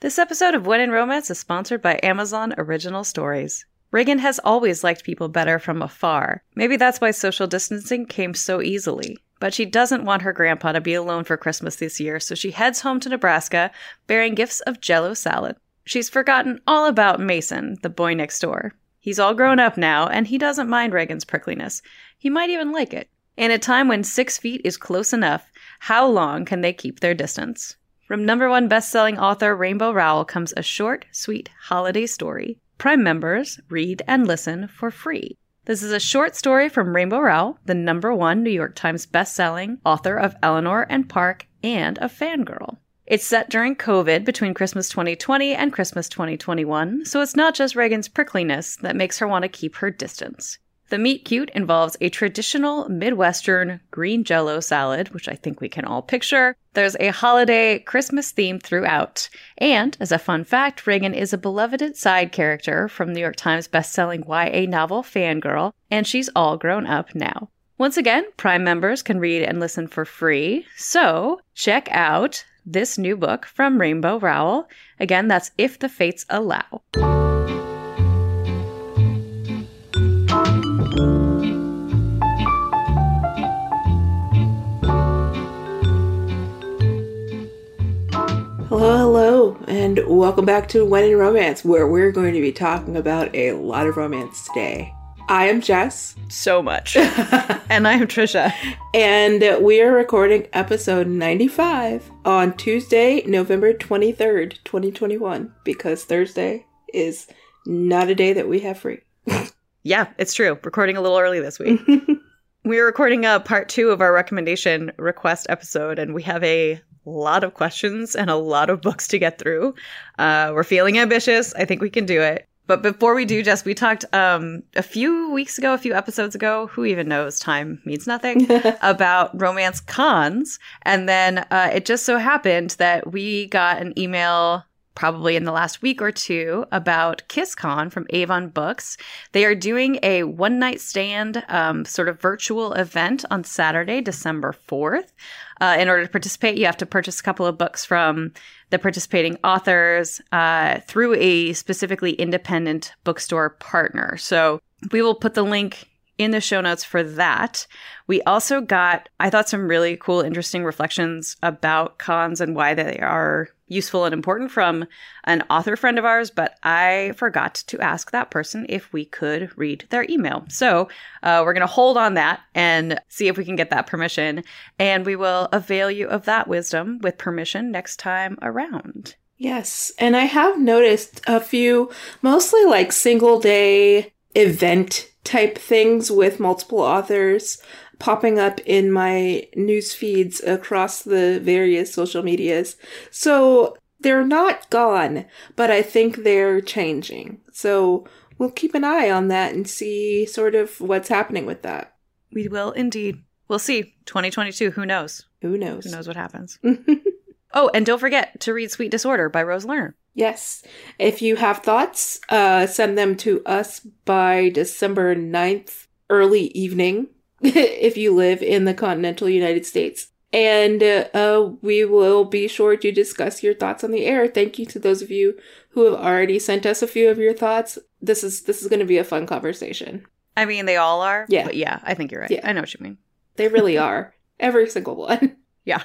This episode of When in Romance is sponsored by Amazon Original Stories. Reagan has always liked people better from afar. Maybe that's why social distancing came so easily. But she doesn't want her grandpa to be alone for Christmas this year, so she heads home to Nebraska bearing gifts of jello salad. She's forgotten all about Mason, the boy next door. He's all grown up now, and he doesn't mind Reagan's prickliness. He might even like it. In a time when six feet is close enough, how long can they keep their distance? From number one best-selling author Rainbow Rowell comes a short, sweet holiday story. Prime members read and listen for free. This is a short story from Rainbow Rowell, the number one New York Times best-selling author of Eleanor and Park and a fangirl. It's set during COVID between Christmas 2020 and Christmas 2021, so it's not just Reagan's prickliness that makes her want to keep her distance. The meet cute involves a traditional Midwestern green jello salad, which I think we can all picture. There's a holiday Christmas theme throughout. And as a fun fact, Reagan is a beloved side character from New York Times bestselling YA novel Fangirl, and she's all grown up now. Once again, Prime members can read and listen for free. So check out this new book from Rainbow Rowell. Again, that's If the Fates Allow. Hello, hello, and welcome back to When in Romance, where we're going to be talking about a lot of romance today. I am Jess. So much. and I'm Trisha. And we are recording episode 95 on Tuesday, November 23rd, 2021, because Thursday is not a day that we have free. yeah, it's true. Recording a little early this week. We're recording a part two of our recommendation request episode, and we have a lot of questions and a lot of books to get through. Uh, we're feeling ambitious. I think we can do it. But before we do, Jess, we talked um, a few weeks ago, a few episodes ago, who even knows, time means nothing, about romance cons. And then uh, it just so happened that we got an email probably in the last week or two about KissCon from Avon Books. They are doing a one night stand um, sort of virtual event on Saturday, December 4th. Uh, in order to participate, you have to purchase a couple of books from the participating authors uh, through a specifically independent bookstore partner. So we will put the link in the show notes for that. We also got, I thought, some really cool, interesting reflections about cons and why they are useful and important from an author friend of ours, but I forgot to ask that person if we could read their email. So uh, we're going to hold on that and see if we can get that permission. And we will avail you of that wisdom with permission next time around. Yes. And I have noticed a few mostly like single day event type things with multiple authors popping up in my news feeds across the various social medias. So they're not gone, but I think they're changing. So we'll keep an eye on that and see sort of what's happening with that. We will indeed. We'll see. 2022, who knows? Who knows? Who knows what happens? oh, and don't forget to read Sweet Disorder by Rose Lerner. Yes. If you have thoughts, uh, send them to us by December 9th, early evening, if you live in the continental United States. And uh, we will be sure to discuss your thoughts on the air. Thank you to those of you who have already sent us a few of your thoughts. This is this is going to be a fun conversation. I mean, they all are. Yeah. But yeah, I think you're right. Yeah. I know what you mean. They really are. Every single one. Yeah.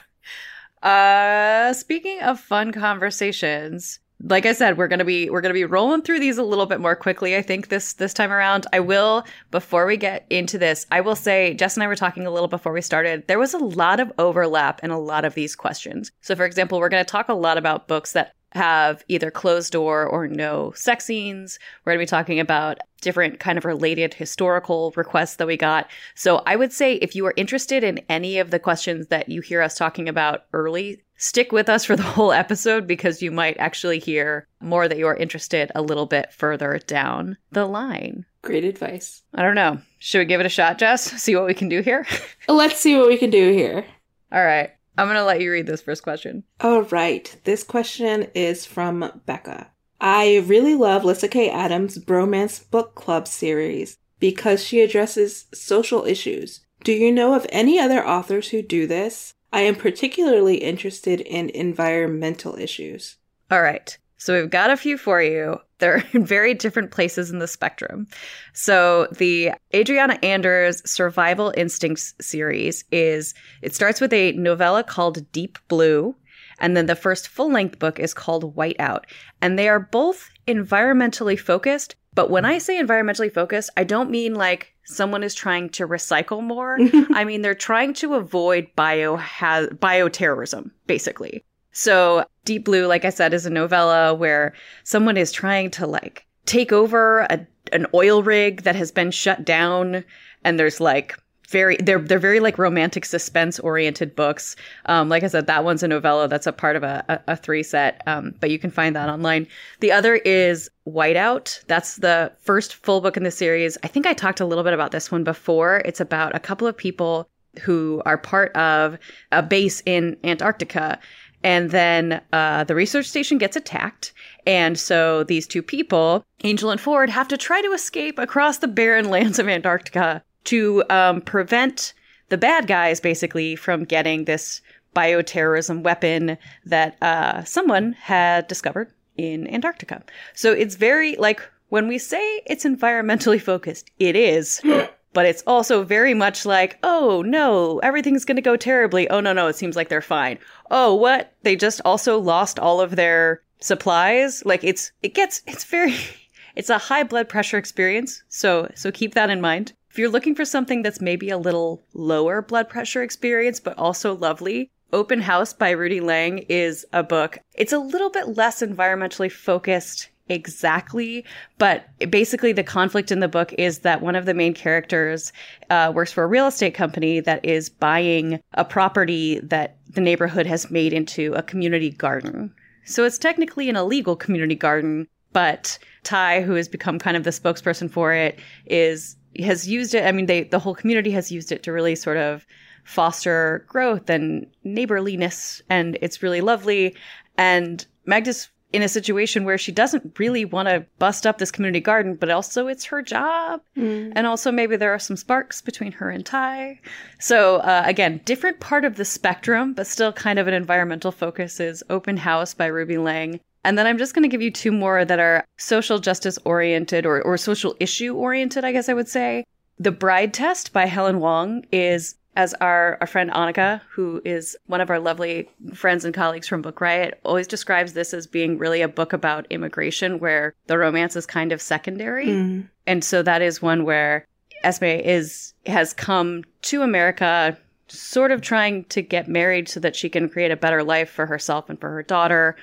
Uh, speaking of fun conversations, like I said, we're gonna be we're gonna be rolling through these a little bit more quickly. I think this this time around. I will before we get into this. I will say Jess and I were talking a little before we started. There was a lot of overlap in a lot of these questions. So, for example, we're gonna talk a lot about books that have either closed door or no sex scenes. We're going to be talking about different kind of related historical requests that we got. So I would say if you are interested in any of the questions that you hear us talking about early, stick with us for the whole episode because you might actually hear more that you're interested a little bit further down the line. Great advice. I don't know. Should we give it a shot, Jess? See what we can do here? Let's see what we can do here. All right. I'm going to let you read this first question. All right. This question is from Becca. I really love Lyssa Kay Adams' Bromance Book Club series because she addresses social issues. Do you know of any other authors who do this? I am particularly interested in environmental issues. All right. So we've got a few for you. They're in very different places in the spectrum. So the Adriana Anders Survival Instincts series is it starts with a novella called Deep Blue, and then the first full-length book is called Whiteout. And they are both environmentally focused, but when I say environmentally focused, I don't mean like someone is trying to recycle more. I mean they're trying to avoid bio bioterrorism, basically. So Deep Blue, like I said, is a novella where someone is trying to like take over a, an oil rig that has been shut down, and there's like very they're they're very like romantic suspense oriented books. Um, like I said, that one's a novella that's a part of a, a, three set, um, but you can find that online. The other is Whiteout. That's the first full book in the series. I think I talked a little bit about this one before. It's about a couple of people who are part of a base in Antarctica. And then uh, the research station gets attacked. And so these two people, Angel and Ford, have to try to escape across the barren lands of Antarctica to um, prevent the bad guys basically from getting this bioterrorism weapon that uh, someone had discovered in Antarctica. So it's very like when we say it's environmentally focused, it is. but it's also very much like, oh no, everything's going to go terribly. Oh no, no, it seems like they're fine. Oh, what? They just also lost all of their supplies. Like it's, it gets, it's very, it's a high blood pressure experience. So, so keep that in mind. If you're looking for something that's maybe a little lower blood pressure experience, but also lovely, Open House by Ruby Lang is a book. It's a little bit less environmentally focused exactly, but basically the conflict in the book is that one of the main characters uh, works for a real estate company that is buying a property that the neighborhood has made into a community garden. So it's technically an illegal community garden, but Ty, who has become kind of the spokesperson for it, is has used it. I mean, they the whole community has used it to really sort of foster growth and neighborliness, and it's really lovely. And Magda's in a situation where she doesn't really want to bust up this community garden, but also it's her job. Mm. And also maybe there are some sparks between her and Ty. So uh, again, different part of the spectrum, but still kind of an environmental focus is Open House by Ruby Lang. And then I'm just going to give you two more that are social justice oriented or, or social issue oriented, I guess I would say. The Bride Test by Helen Hoang is, as our, our friend Annika, who is one of our lovely friends and colleagues from Book Riot, always describes this as being really a book about immigration where the romance is kind of secondary. Mm. And so that is one where Esme is has come to America sort of trying to get married so that she can create a better life for herself and for her daughter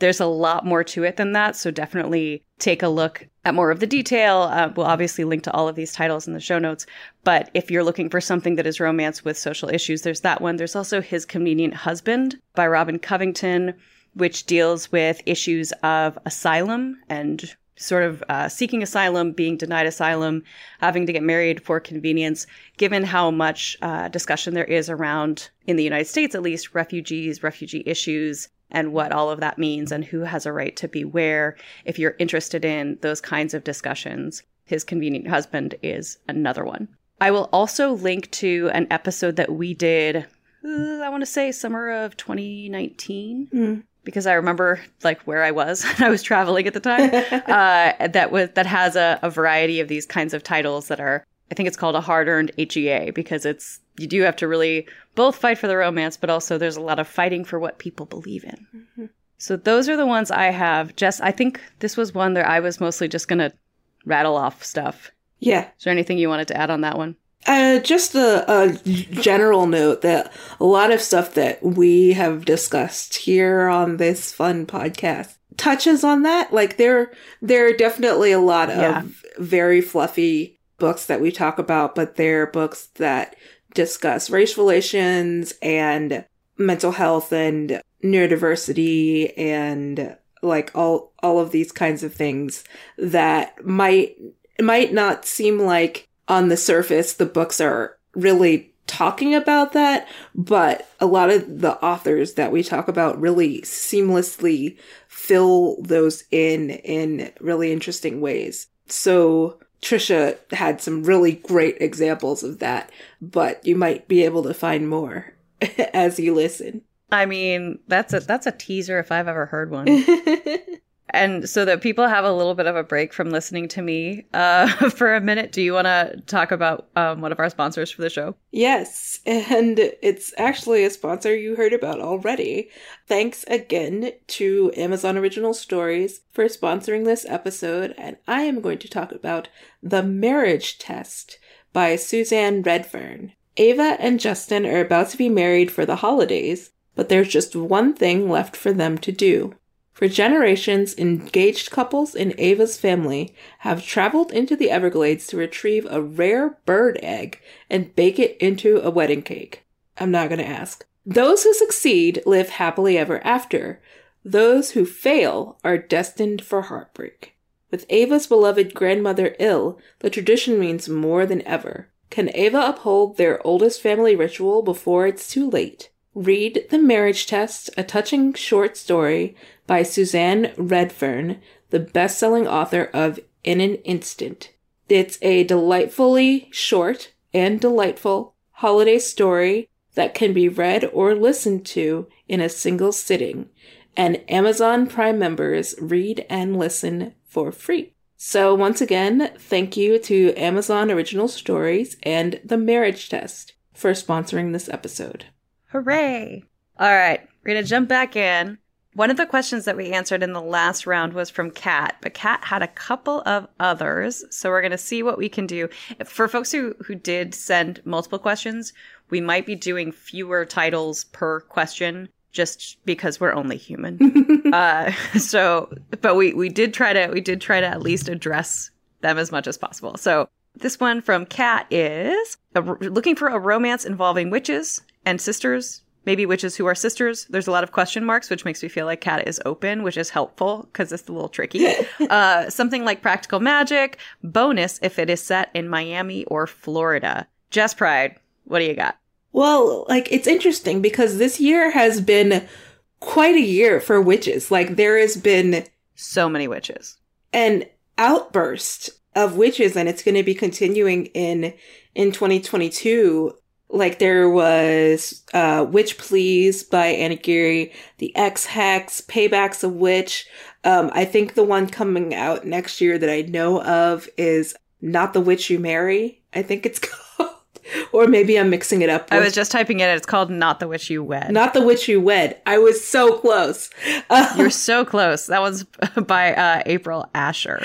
there's a lot more to it than that. So definitely take a look at more of the detail. Uh, we'll obviously link to all of these titles in the show notes. But if you're looking for something that is romance with social issues, there's that one. There's also His Convenient Husband by Robin Covington, which deals with issues of asylum and sort of uh, seeking asylum, being denied asylum, having to get married for convenience, given how much uh, discussion there is around, in the United States at least, refugees, refugee issues, and what all of that means and who has a right to be where. If you're interested in those kinds of discussions, His Convenient Husband is another one. I will also link to an episode that we did, I want to say summer of 2019. Mm. Because I remember like where I was I was traveling at the time. uh, that was that has a, a variety of these kinds of titles that are I think it's called a hard earned HEA because it's you do have to really both fight for the romance, but also there's a lot of fighting for what people believe in. Mm-hmm. So those are the ones I have. Jess, I think this was one that I was mostly just gonna rattle off stuff. Yeah. Is there anything you wanted to add on that one? Uh, just a, a general note that a lot of stuff that we have discussed here on this fun podcast touches on that. Like there, there are definitely a lot of yeah. very fluffy books that we talk about, but they're books that discuss race relations and mental health and neurodiversity and like all all of these kinds of things that might might not seem like on the surface the books are really talking about that but a lot of the authors that we talk about really seamlessly fill those in in really interesting ways. So Trisha had some really great examples of that, but you might be able to find more as you listen. I mean, that's a that's a teaser if I've ever heard one. And so that people have a little bit of a break from listening to me uh, for a minute, do you want to talk about um, one of our sponsors for the show? Yes, and it's actually a sponsor you heard about already. Thanks again to Amazon Original Stories for sponsoring this episode, and I am going to talk about The Marriage Test by Suzanne Redfearn. Ava and Justin are about to be married for the holidays, but there's just one thing left for them to do. For generations, engaged couples in Ava's family have traveled into the Everglades to retrieve a rare bird egg and bake it into a wedding cake. I'm not going to ask. Those who succeed live happily ever after. Those who fail are destined for heartbreak. With Ava's beloved grandmother ill, the tradition means more than ever. Can Ava uphold their oldest family ritual before it's too late? Read The Marriage Test, a touching short story by Suzanne Redfearn, the best selling author of In an Instant. It's a delightfully short and delightful holiday story that can be read or listened to in a single sitting, and Amazon Prime members read and listen for free. So, once again, thank you to Amazon Original Stories and The Marriage Test for sponsoring this episode. Hooray! All right, we're going to jump back in. One of the questions that we answered in the last round was from Kat, but Kat had a couple of others. So we're going to see what we can do. For folks who, who did send multiple questions, we might be doing fewer titles per question just because we're only human. uh, so, but we, we did try to, we did try to at least address them as much as possible. So this one from Kat is a, looking for a romance involving witches and sisters maybe witches who are sisters. There's a lot of question marks, which makes me feel like Kat is open, which is helpful because it's a little tricky. uh, something like practical magic. Bonus if it is set in Miami or Florida. Jess Pryde, what do you got? Well, like it's interesting because this year has been quite a year for witches. Like there has been so many witches. An outburst of witches and it's going to be continuing in in 2022 like there was uh Witch Please by Ann Aguirre, The Ex Hex, Payback's a Witch. Um, I think the one coming out next year that I know of is Not the Witch You Marry. I think it's called. or maybe I'm mixing it up. With, I was just typing it. It's called Not the Witch You Wed. Not the Witch You Wed. I was so close. Uh, You're so close. That was by uh, April Asher.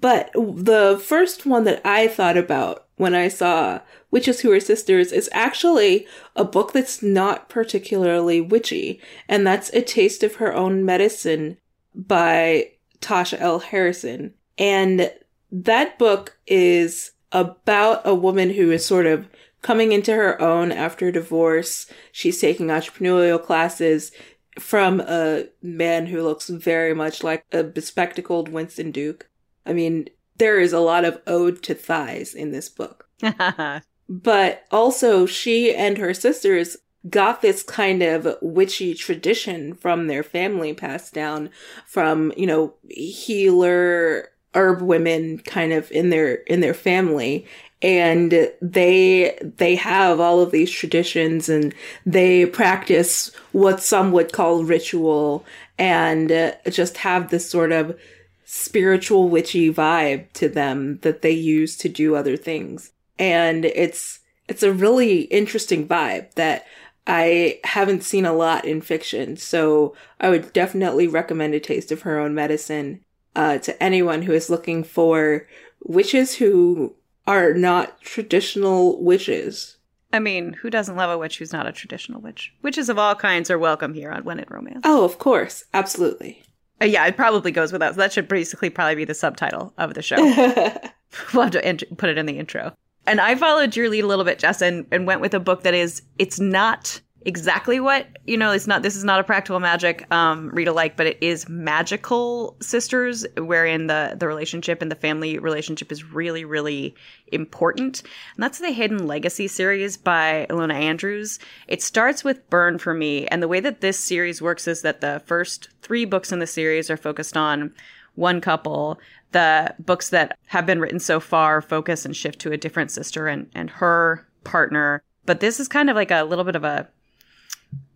But the first one that I thought about when I saw Witches Who Are Sisters is actually a book that's not particularly witchy, and that's A Taste of Her Own Medicine by Tasha L. Harrison. And that book is about a woman who is sort of coming into her own after divorce. She's taking entrepreneurial classes from a man who looks very much like a bespectacled Winston Duke. I mean, there is a lot of ode to thighs in this book. but also, she and her sisters got this kind of witchy tradition from their family passed down from, you know, healer herb women kind of in their in their family and they they have all of these traditions and they practice what some would call ritual and just have this sort of spiritual witchy vibe to them that they use to do other things. And it's it's a really interesting vibe that I haven't seen a lot in fiction. So I would definitely recommend A Taste of Her Own Medicine uh, to anyone who is looking for witches who are not traditional witches. I mean, who doesn't love a witch who's not a traditional witch? Witches of all kinds are welcome here on When in Romance. Oh, of course. Absolutely. Uh, yeah, it probably goes without. So that should basically probably be the subtitle of the show. we'll have to int- put it in the intro. And I followed your lead a little bit, Jess, and, and went with a book that is, it's not exactly what you know it's not this is not a practical magic um read alike but it is magical sisters wherein the the relationship and the family relationship is really really important. And that's the hidden legacy series by ilona andrews. It starts with burn for me. And the way that this series works is that the first three books in the series are focused on one couple the books that have been written so far focus and shift to a different sister and and her partner but this is kind of like a little bit of a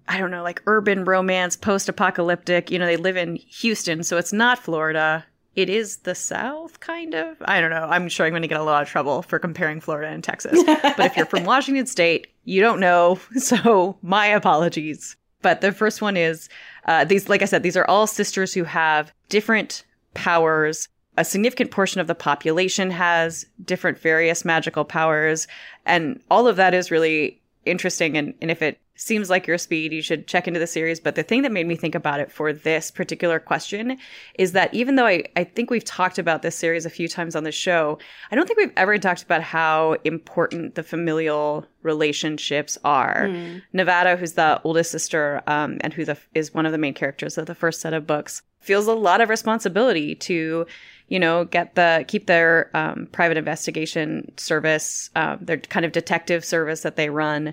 I don't know, like urban romance, post apocalyptic. You know, they live in Houston, so it's not Florida. It is the South, kind of. I don't know. I'm sure I'm going to get a lot of trouble for comparing Florida and Texas. but if you're from Washington State, you don't know. So my apologies. But the first one is uh, these, like I said, these are all sisters who have different powers. A significant portion of the population has different various magical powers. And all of that is really interesting. And, and if it seems like your speed, you should check into the series. But the thing that made me think about it for this particular question is that even though I, I think we've talked about this series a few times on the show, I don't think we've ever talked about how important the familial relationships are. Mm. Nevada, who's the oldest sister um, and who the, is one of the main characters of the first set of books, feels a lot of responsibility to you know, get the keep their um, private investigation service, um, their kind of detective service that they run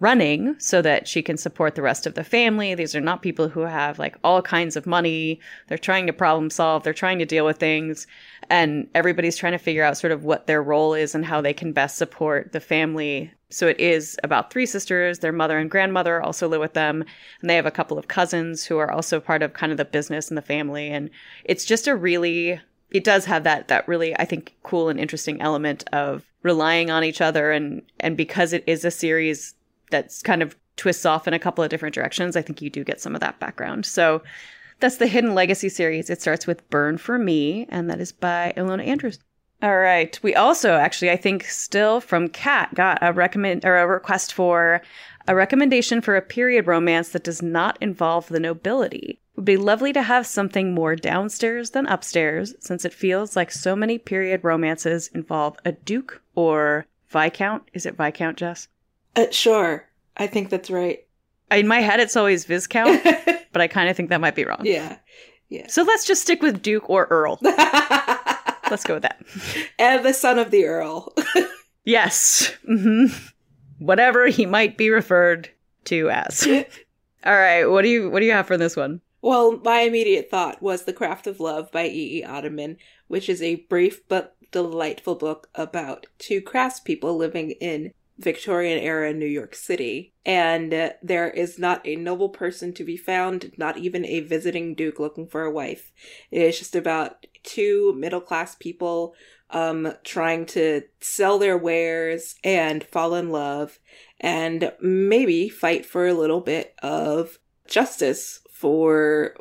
running so that she can support the rest of the family. These are not people who have like all kinds of money. They're trying to problem solve, they're trying to deal with things, and everybody's trying to figure out sort of what their role is and how they can best support the family. So it is about three sisters. Their mother and grandmother also live with them, and they have a couple of cousins who are also part of kind of the business and the family. And it's just a really it does have that that really I think cool and interesting element of relying on each other and and because it is a series that's kind of twists off in a couple of different directions, I think you do get some of that background. So that's the Hidden Legacy series. It starts with Burn for Me, and that is by Ilona Andrews. All right. We also actually, I think, still from Kat got a recommend or a request for a recommendation for a period romance that does not involve the nobility. Would be lovely to have something more downstairs than upstairs, since it feels like so many period romances involve a duke or viscount. Is it viscount, Jess? Uh, sure. I think that's right. In my head, it's always Viscount, but I kind of think that might be wrong. Yeah. Yeah. So let's just stick with Duke or Earl. let's go with that. And the son of the Earl. yes. Mm-hmm. Whatever he might be referred to as. All right. What do you What do you have for this one? Well, my immediate thought was The Craft of Love by E. E. Ottoman, which is a brief but delightful book about two craftspeople living in Victorian era New York City. And uh, there is not a noble person to be found, not even a visiting duke looking for a wife. It is just about two middle class people um, trying to sell their wares and fall in love and maybe fight for a little bit of justice for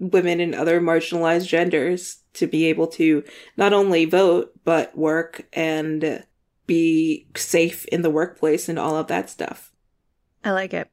women and other marginalized genders to be able to not only vote but work and be safe in the workplace and all of that stuff. I like it.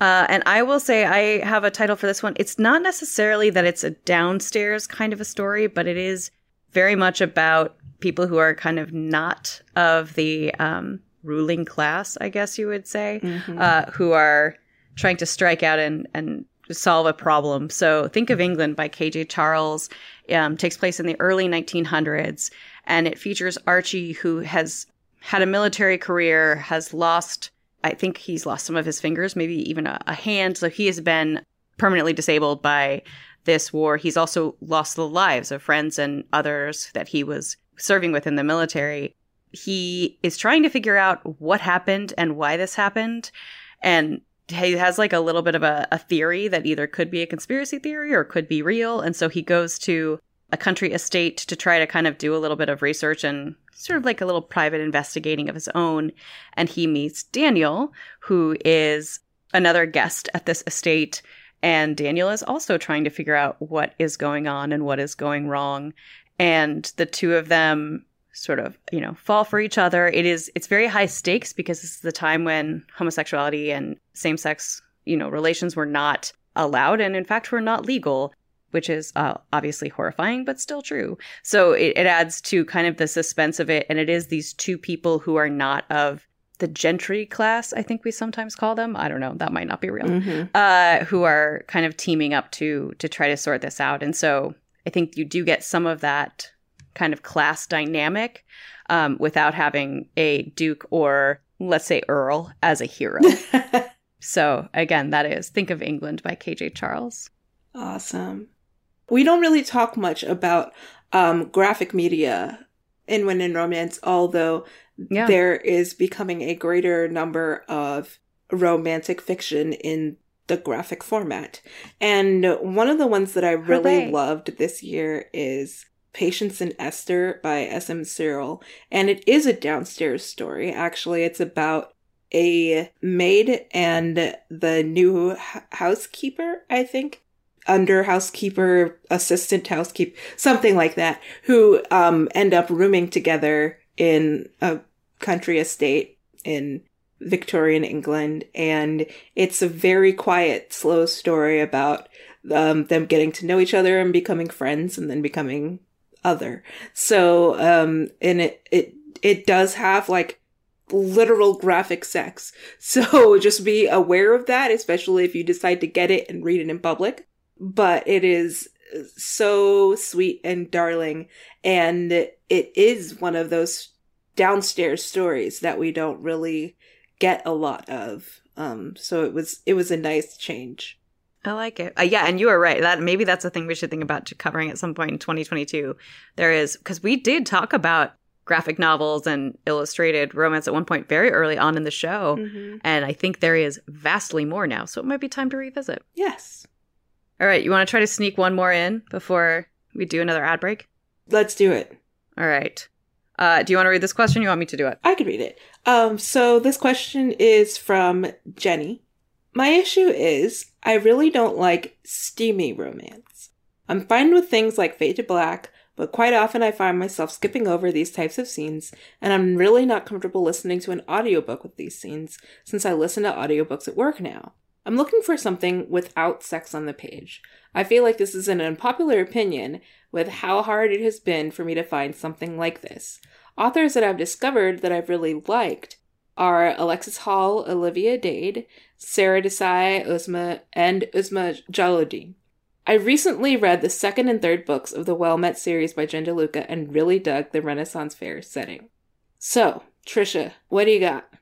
Uh, and I will say I have a title for this one. It's not necessarily that it's a downstairs kind of a story, but it is very much about people who are kind of not of the um, ruling class, I guess you would say, mm-hmm. uh, who are trying to strike out and, and solve a problem. So think of England by K.J. Charles. Um, takes place in the early 1900s, and it features Archie, who has had a military career, has lost, I think he's lost some of his fingers, maybe even a, a hand. So he has been permanently disabled by this war. He's also lost the lives of friends and others that he was serving with in the military. He is trying to figure out what happened and why this happened. And he has like a little bit of a, a, theory that either could be a conspiracy theory or could be real. And so he goes to a country estate to try to kind of do a little bit of research and sort of like a little private investigating of his own. And he meets Daniel, who is another guest at this estate. And Daniel is also trying to figure out what is going on and what is going wrong. And the two of them sort of, you know, fall for each other. It is, it's very high stakes because this is the time when homosexuality and same sex, you know, relations were not allowed and in fact were not legal which is uh, obviously horrifying, but still true. So it, it adds to kind of the suspense of it. And it is these two people who are not of the gentry class, I think we sometimes call them. I don't know, that might not be real. Mm-hmm. Uh, who are kind of teaming up to to try to sort this out. And so I think you do get some of that kind of class dynamic um, without having a duke or let's say Earl as a hero. so again, that is Think of England by KJ Charles. Awesome we don't really talk much about um, graphic media in in Romance, although yeah. there is becoming a greater number of romantic fiction in the graphic format. And one of the ones that I really Hooray. loved this year is Patience and Esther by S.M. Searle. And it is a downstairs story. Actually, it's about a maid and the new housekeeper, I think. Under housekeeper, assistant housekeeper, something like that, who um, end up rooming together in a country estate in Victorian England, and it's a very quiet, slow story about um, them getting to know each other and becoming friends, and then becoming other. So, um, and it it it does have like literal graphic sex. So just be aware of that, especially if you decide to get it and read it in public. But it is so sweet and darling, and it is one of those downstairs stories that we don't really get a lot of. Um, so it was it was a nice change. I like it. Uh, yeah, and you are right. That maybe that's a thing we should think about to covering at some point in 2022. There is because we did talk about graphic novels and illustrated romance at one point very early on in the show, and I think there is vastly more now. So it might be time to revisit. Yes, All right, you want to try to sneak one more in before we do another ad break? let's do it. All right. Uh, do you want to read this question? You want me to do it? I could read it. Um, so this question is from Jenny. My issue is I really don't like steamy romance. I'm fine with things like Fade to Black, but quite often I find myself skipping over these types of scenes, and I'm really not comfortable listening to an audiobook with these scenes since I listen to audiobooks at work now. I'm looking for something without sex on the page. I feel like this is an unpopular opinion with how hard it has been for me to find something like this. Authors that I've discovered that I've really liked are Alexis Hall, Olivia Dade, Sarah Desai, Uzma, and Uzma Jalaluddin. I recently read the second and third books of the Well Met series by Jen DeLuca and really dug the Renaissance Fair setting. So, Trisha, what do you got?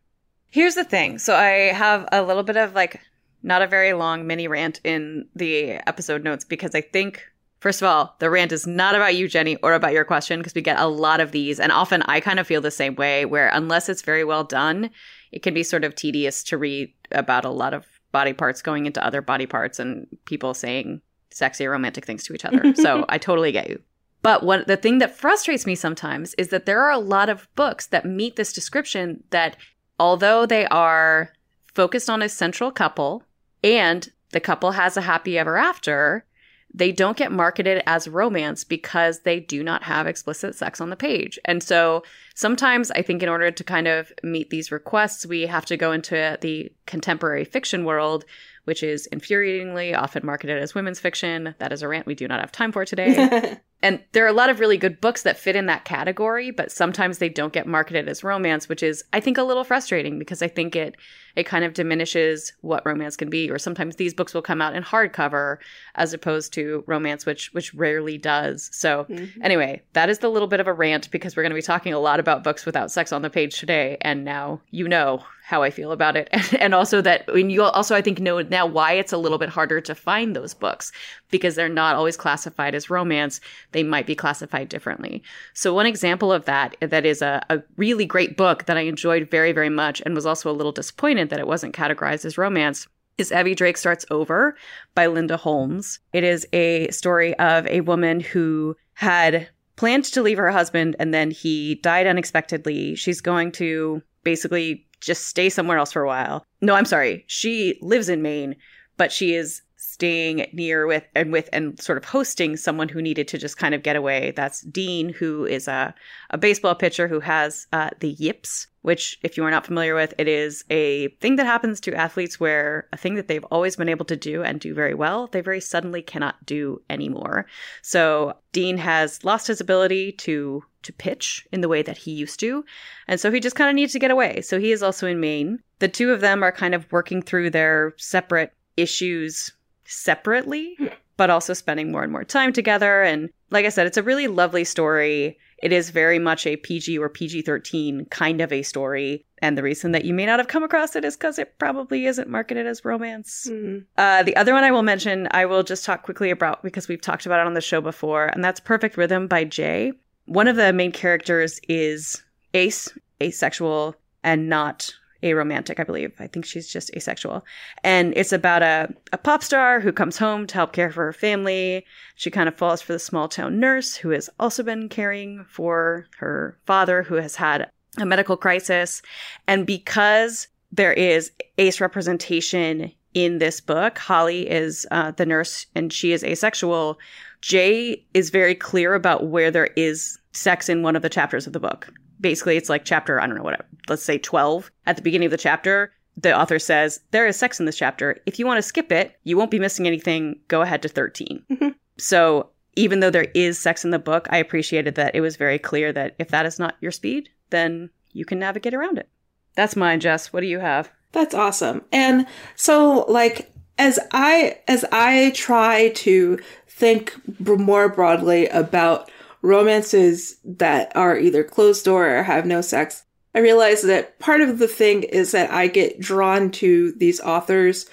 Here's the thing. So I have a little bit of like not a very long mini rant in the episode notes because I think first of all, the rant is not about you, Jenny, or about your question because we get a lot of these and often I kind of feel the same way where unless it's very well done, it can be sort of tedious to read about a lot of body parts going into other body parts and people saying sexy or romantic things to each other. so I totally get you. But what the thing that frustrates me sometimes is that there are a lot of books that meet this description that although they are focused on a central couple and the couple has a happy ever after, they don't get marketed as romance because they do not have explicit sex on the page. And so sometimes I think in order to kind of meet these requests, we have to go into the contemporary fiction world, which is infuriatingly often marketed as women's fiction. That is a rant we do not have time for today. And there are a lot of really good books that fit in that category, but sometimes they don't get marketed as romance, which is I think a little frustrating because I think it it kind of diminishes what romance can be. Or sometimes these books will come out in hardcover as opposed to romance, which which rarely does. So mm-hmm. anyway, that is the little bit of a rant because we're going to be talking a lot about books without sex on the page today, and now you know how I feel about it, and also that and you also I think know now why it's a little bit harder to find those books because they're not always classified as romance they might be classified differently. So, one example of that that is a, a really great book that I enjoyed very, very much and was also a little disappointed that it wasn't categorized as romance is Evie Drake Starts Over by Linda Holmes. It is a story of a woman who had planned to leave her husband and then he died unexpectedly. She's going to basically just stay somewhere else for a while. No, I'm sorry. She lives in Maine, but she is staying near with and with and sort of hosting someone who needed to just kind of get away. That's Dean, who is a, a baseball pitcher who has uh, the yips, which, if you are not familiar with, it is a thing that happens to athletes where a thing that they've always been able to do and do very well, they very suddenly cannot do anymore. So Dean has lost his ability to to pitch in the way that he used to, and so he just kind of needs to get away. So he is also in Maine. The two of them are kind of working through their separate issues separately, but also spending more and more time together. And like I said, it's a really lovely story. It is very much a PG or PG 13 kind of a story. And the reason that you may not have come across it is because it probably isn't marketed as romance. Mm. Uh, the other one I will mention, I will just talk quickly about because we've talked about it on the show before, and that's Perfect Rhythm by Jae. One of the main characters is Ace, asexual, and not aromantic, I believe. I think she's just asexual. And it's about a, a pop star who comes home to help care for her family. She kind of falls for the small town nurse who has also been caring for her father who has had a medical crisis. And because there is ace representation in this book, Holly is uh, the nurse and she is asexual. Jae is very clear about where there is sex in one of the chapters of the book basically it's like chapter, I don't know, whatever, let's say 12. At the beginning of the chapter, the author says, There is sex in this chapter. If you want to skip it, you won't be missing anything. Go ahead to 13. Mm-hmm. So even though there is sex in the book, I appreciated that it was very clear that if that is not your speed, then you can navigate around it. That's mine, Jess. What do you have? That's awesome. And so like as I as I try to think more broadly about romances that are either closed door or have no sex, I realize that part of the thing is that I get drawn to these authors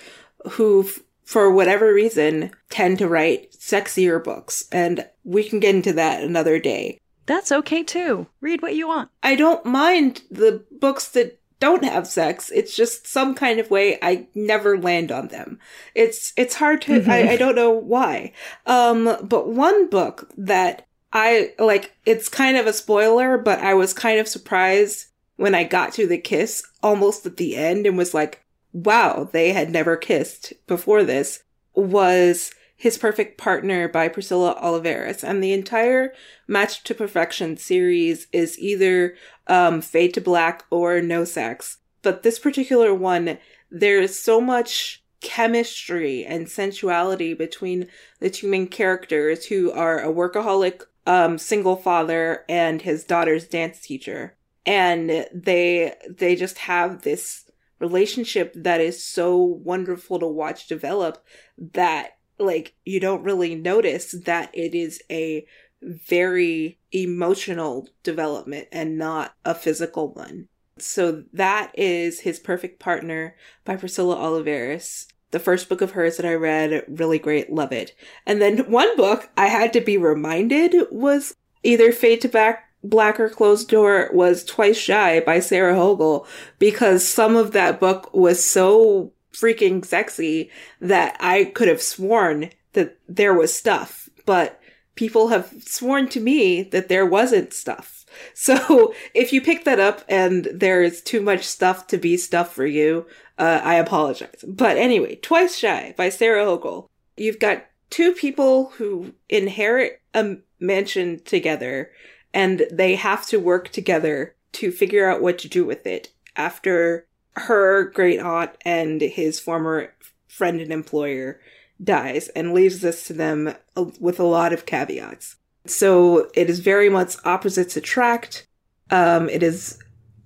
who, for whatever reason, tend to write sexier books. And we can get into that another day. That's okay too. Read what you want. I don't mind the books that don't have sex. It's just some kind of way I never land on them. It's it's hard to mm-hmm. I, I don't know why. Um but one book that I like it's kind of a spoiler, but I was kind of surprised when I got to the kiss almost at the end and was like, wow, they had never kissed before this was His Perfect Partner by Priscilla Oliveras. And the entire Match to Perfection series is either um, Fade to Black or No Sex. But this particular one, there's so much chemistry and sensuality between the two main characters who are a workaholic um, single father and his daughter's dance teacher. And they, they just have this relationship that is so wonderful to watch develop that like you don't really notice that it is a very emotional development and not a physical one. So that is his perfect partner by Priscilla Oliveras the first book of hers that I read, really great, love it. And then one book I had to be reminded was either Fade to Back Black or Closed Door was Twice Shy by Sarah Hogle because some of that book was so freaking sexy that I could have sworn that there was stuff, but people have sworn to me that there wasn't stuff. So if you pick that up and there is too much stuff to be stuff for you, uh, I apologize. But anyway, Twice Shy by Sarah Hogle. You've got two people who inherit a mansion together and they have to work together to figure out what to do with it after her great aunt and his former friend and employer dies and leaves this to them with a lot of caveats. So it is very much opposites attract. Um, it is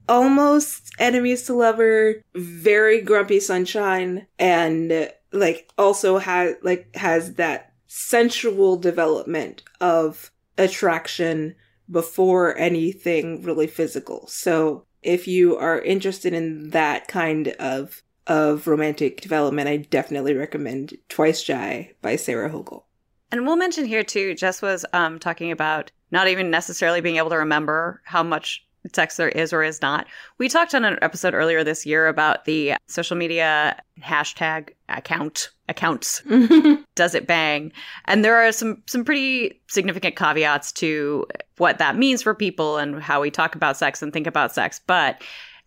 almost enemies to lover, very grumpy sunshine, and like also has like has that sensual development of attraction before anything really physical. So if you are interested in that kind of of romantic development, I definitely recommend Twice Shy by Sarah Hogle. And we'll mention here too, Jess was um, talking about not even necessarily being able to remember how much sex there is or is not. We talked on an episode earlier this year about the social media hashtag account accounts does it bang and there are some some pretty significant caveats to what that means for people and how we talk about sex and think about sex but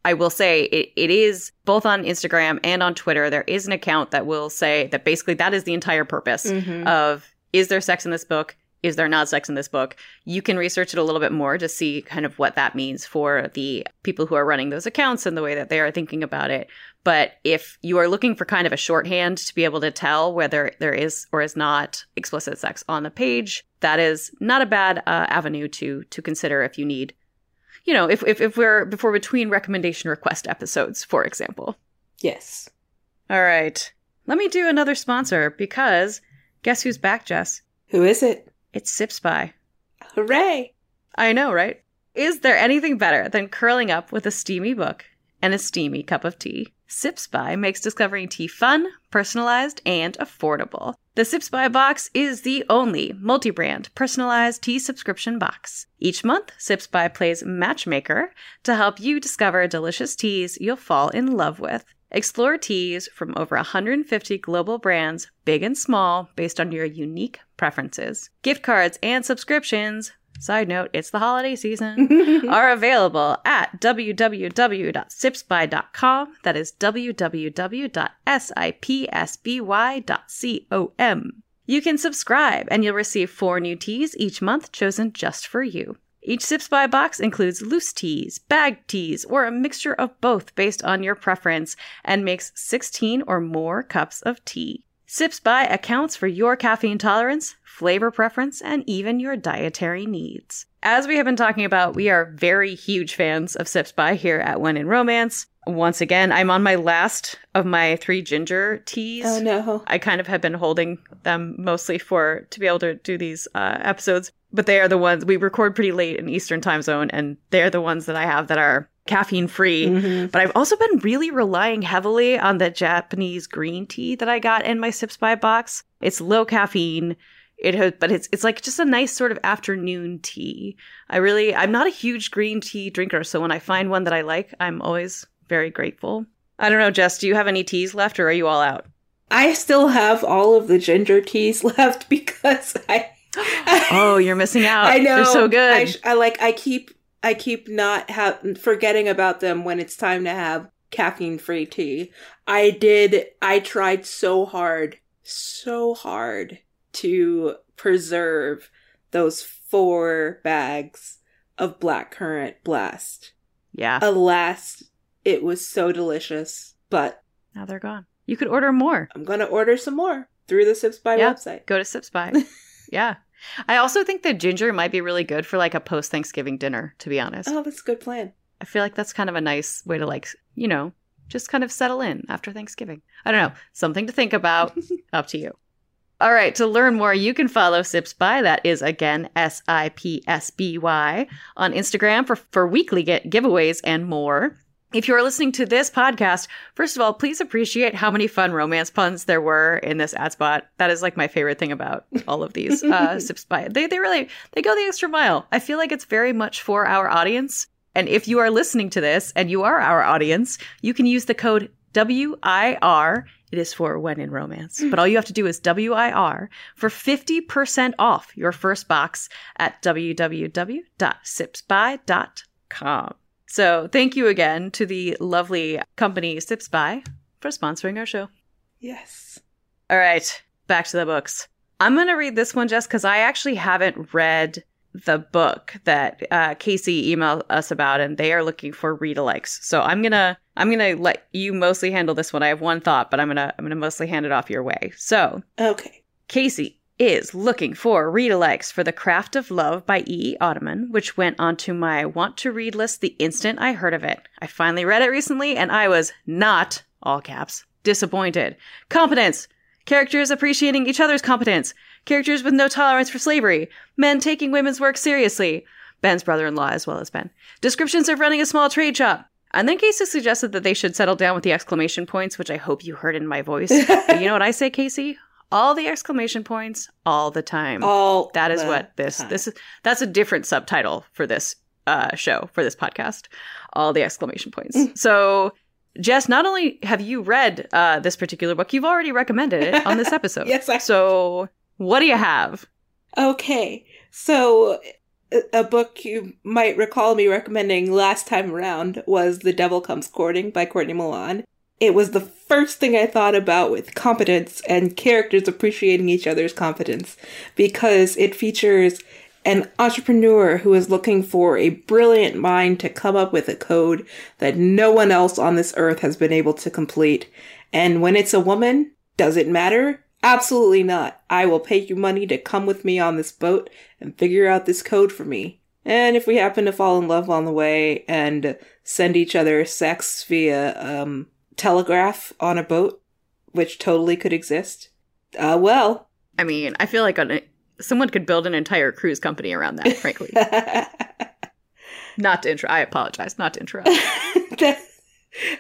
I will say it, it is both on Instagram and on Twitter. There is an account that will say that basically that is the entire purpose mm-hmm. of is there sex in this book? is there not sex in this book? You can research it a little bit more to see kind of what that means for the people who are running those accounts and the way that they are thinking about it. But if you are looking for kind of a shorthand to be able to tell whether there is or is not explicit sex on the page, that is not a bad uh, avenue to to consider if you need, you know, if, if if we're before between recommendation request episodes, for example. Yes. All right. Let me do another sponsor because guess who's back, Jess? Who is it? It's Sips By. Hooray! I know, right? Is there anything better than curling up with a steamy book and a steamy cup of tea? Sips By makes discovering tea fun, personalized, and affordable. The Sips By box is the only multi brand personalized tea subscription box. Each month, Sips By plays matchmaker to help you discover delicious teas you'll fall in love with. Explore teas from over 150 global brands, big and small, based on your unique preferences. Gift cards and subscriptions Side note, it's the holiday season, are available at www.sipsby.com. That is www.sipsby.com. You can subscribe and you'll receive four new teas each month chosen just for you. Each Sips By box includes loose teas, bag teas, or a mixture of both based on your preference and makes 16 or more cups of tea. Sips By accounts for your caffeine tolerance, flavor preference, and even your dietary needs. As we have been talking about, we are very huge fans of Sips By here at When in Romance. Once again, I'm on my last of my three ginger teas. Oh no. I kind of have been holding them mostly for to be able to do these uh, episodes, but they are the ones we record pretty late in Eastern time zone, and they're the ones that I have that are caffeine free. Mhm. But I've also been really relying heavily on the Japanese green tea that I got in my Sips by box. It's low caffeine. It has, but it's it's like just a nice sort of afternoon tea. I really I'm not a huge green tea drinker, so when I find one that I like, I'm always very grateful. I don't know, Jess, do you have any teas left or are you all out? I still have all of the ginger teas left because I Oh, you're missing out. I know They're so good. I, sh- I like I keep I keep not ha- forgetting about them when it's time to have caffeine free tea. I did I tried so hard, so hard to preserve those four bags of blackcurrant blast. yeah. Alas, it was so delicious, but now they're gone. You could order more. I'm going to order some more through the Sips by Yeah. website. Go to Sips by. yeah. I also think that ginger might be really good for like a post Thanksgiving dinner, to be honest. Oh, that's a good plan. I feel like that's kind of a nice way to like, you know, just kind of settle in after Thanksgiving. I don't know. Something to think about. Up to you. All right. To learn more, you can follow Sips By. That is again S I P S B Y on Instagram for, for weekly get giveaways and more. If you're listening to this podcast, first of all, please appreciate how many fun romance puns there were in this ad spot. That is like my favorite thing about all of these uh, Sips By. They they really they go the extra mile. I feel like it's very much for our audience. And if you are listening to this and you are our audience, you can use the code WIR. It is for when in romance, but all you have to do is WIR for 50% off your first box at www.sipsby.com. So thank you again to the lovely company Sips By for sponsoring our show. Yes. All right, back to the books. I'm going to read this one just because I actually haven't read the book that uh, Casey emailed us about, and they are looking for read alikes. So I'm gonna I'm gonna let you mostly handle this one. I have one thought, but I'm gonna I'm gonna mostly hand it off your way. So Okay. Casey is looking for read alikes for The Craft of Love by E. E. Ottoman, which went onto my want to read list the instant I heard of it. I finally read it recently and I was not, all caps, disappointed. Competence! Characters appreciating each other's competence. Characters with no tolerance for slavery. Men taking women's work seriously. Ben's brother in law as well as Ben. Descriptions of running a small trade shop. And then Casey suggested that they should settle down with the exclamation points, which I hope you heard in my voice. You know what I say, Casey? All the exclamation points, all the time. All That is the what this time. this is. That's a different subtitle for this uh, show for this podcast. All the exclamation points. Mm. So, Jess, not only have you read uh, this particular book, you've already recommended it on this episode. Yes, I- So, what do you have? Okay, so a- book you might recall me recommending last time around was The Devil Comes Courting by Courtney Milan. It was the first thing I thought about with competence and characters appreciating each other's competence because it features an entrepreneur who is looking for a brilliant mind to come up with a code that no one else on this earth has been able to complete. And when it's a woman, does it matter? Absolutely not. I will pay you money to come with me on this boat and figure out this code for me. And if we happen to fall in love on the way and send each other sex via um, telegraph on a boat, which totally could exist, uh, well, I mean, I feel like an, someone could build an entire cruise company around that. Frankly, not to interrupt. I apologize. Not to interrupt. that,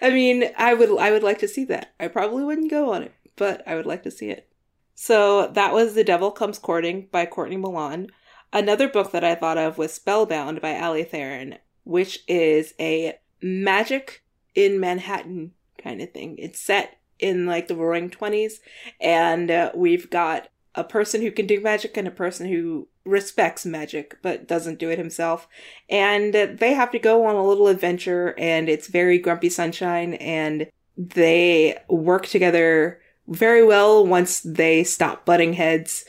I mean, I would I would like to see that. I probably wouldn't go on it, but I would like to see it. So that was The Devil Comes Courting by Courtney Milan. Another book that I thought of was Spellbound by Allie Therin, which is a magic in Manhattan kind of thing. It's set in like the roaring 20s, and uh, we've got a person who can do magic and a person who respects magic but doesn't do it himself. And they have to go on a little adventure, and it's very grumpy sunshine, and they work together very well once they stop butting heads.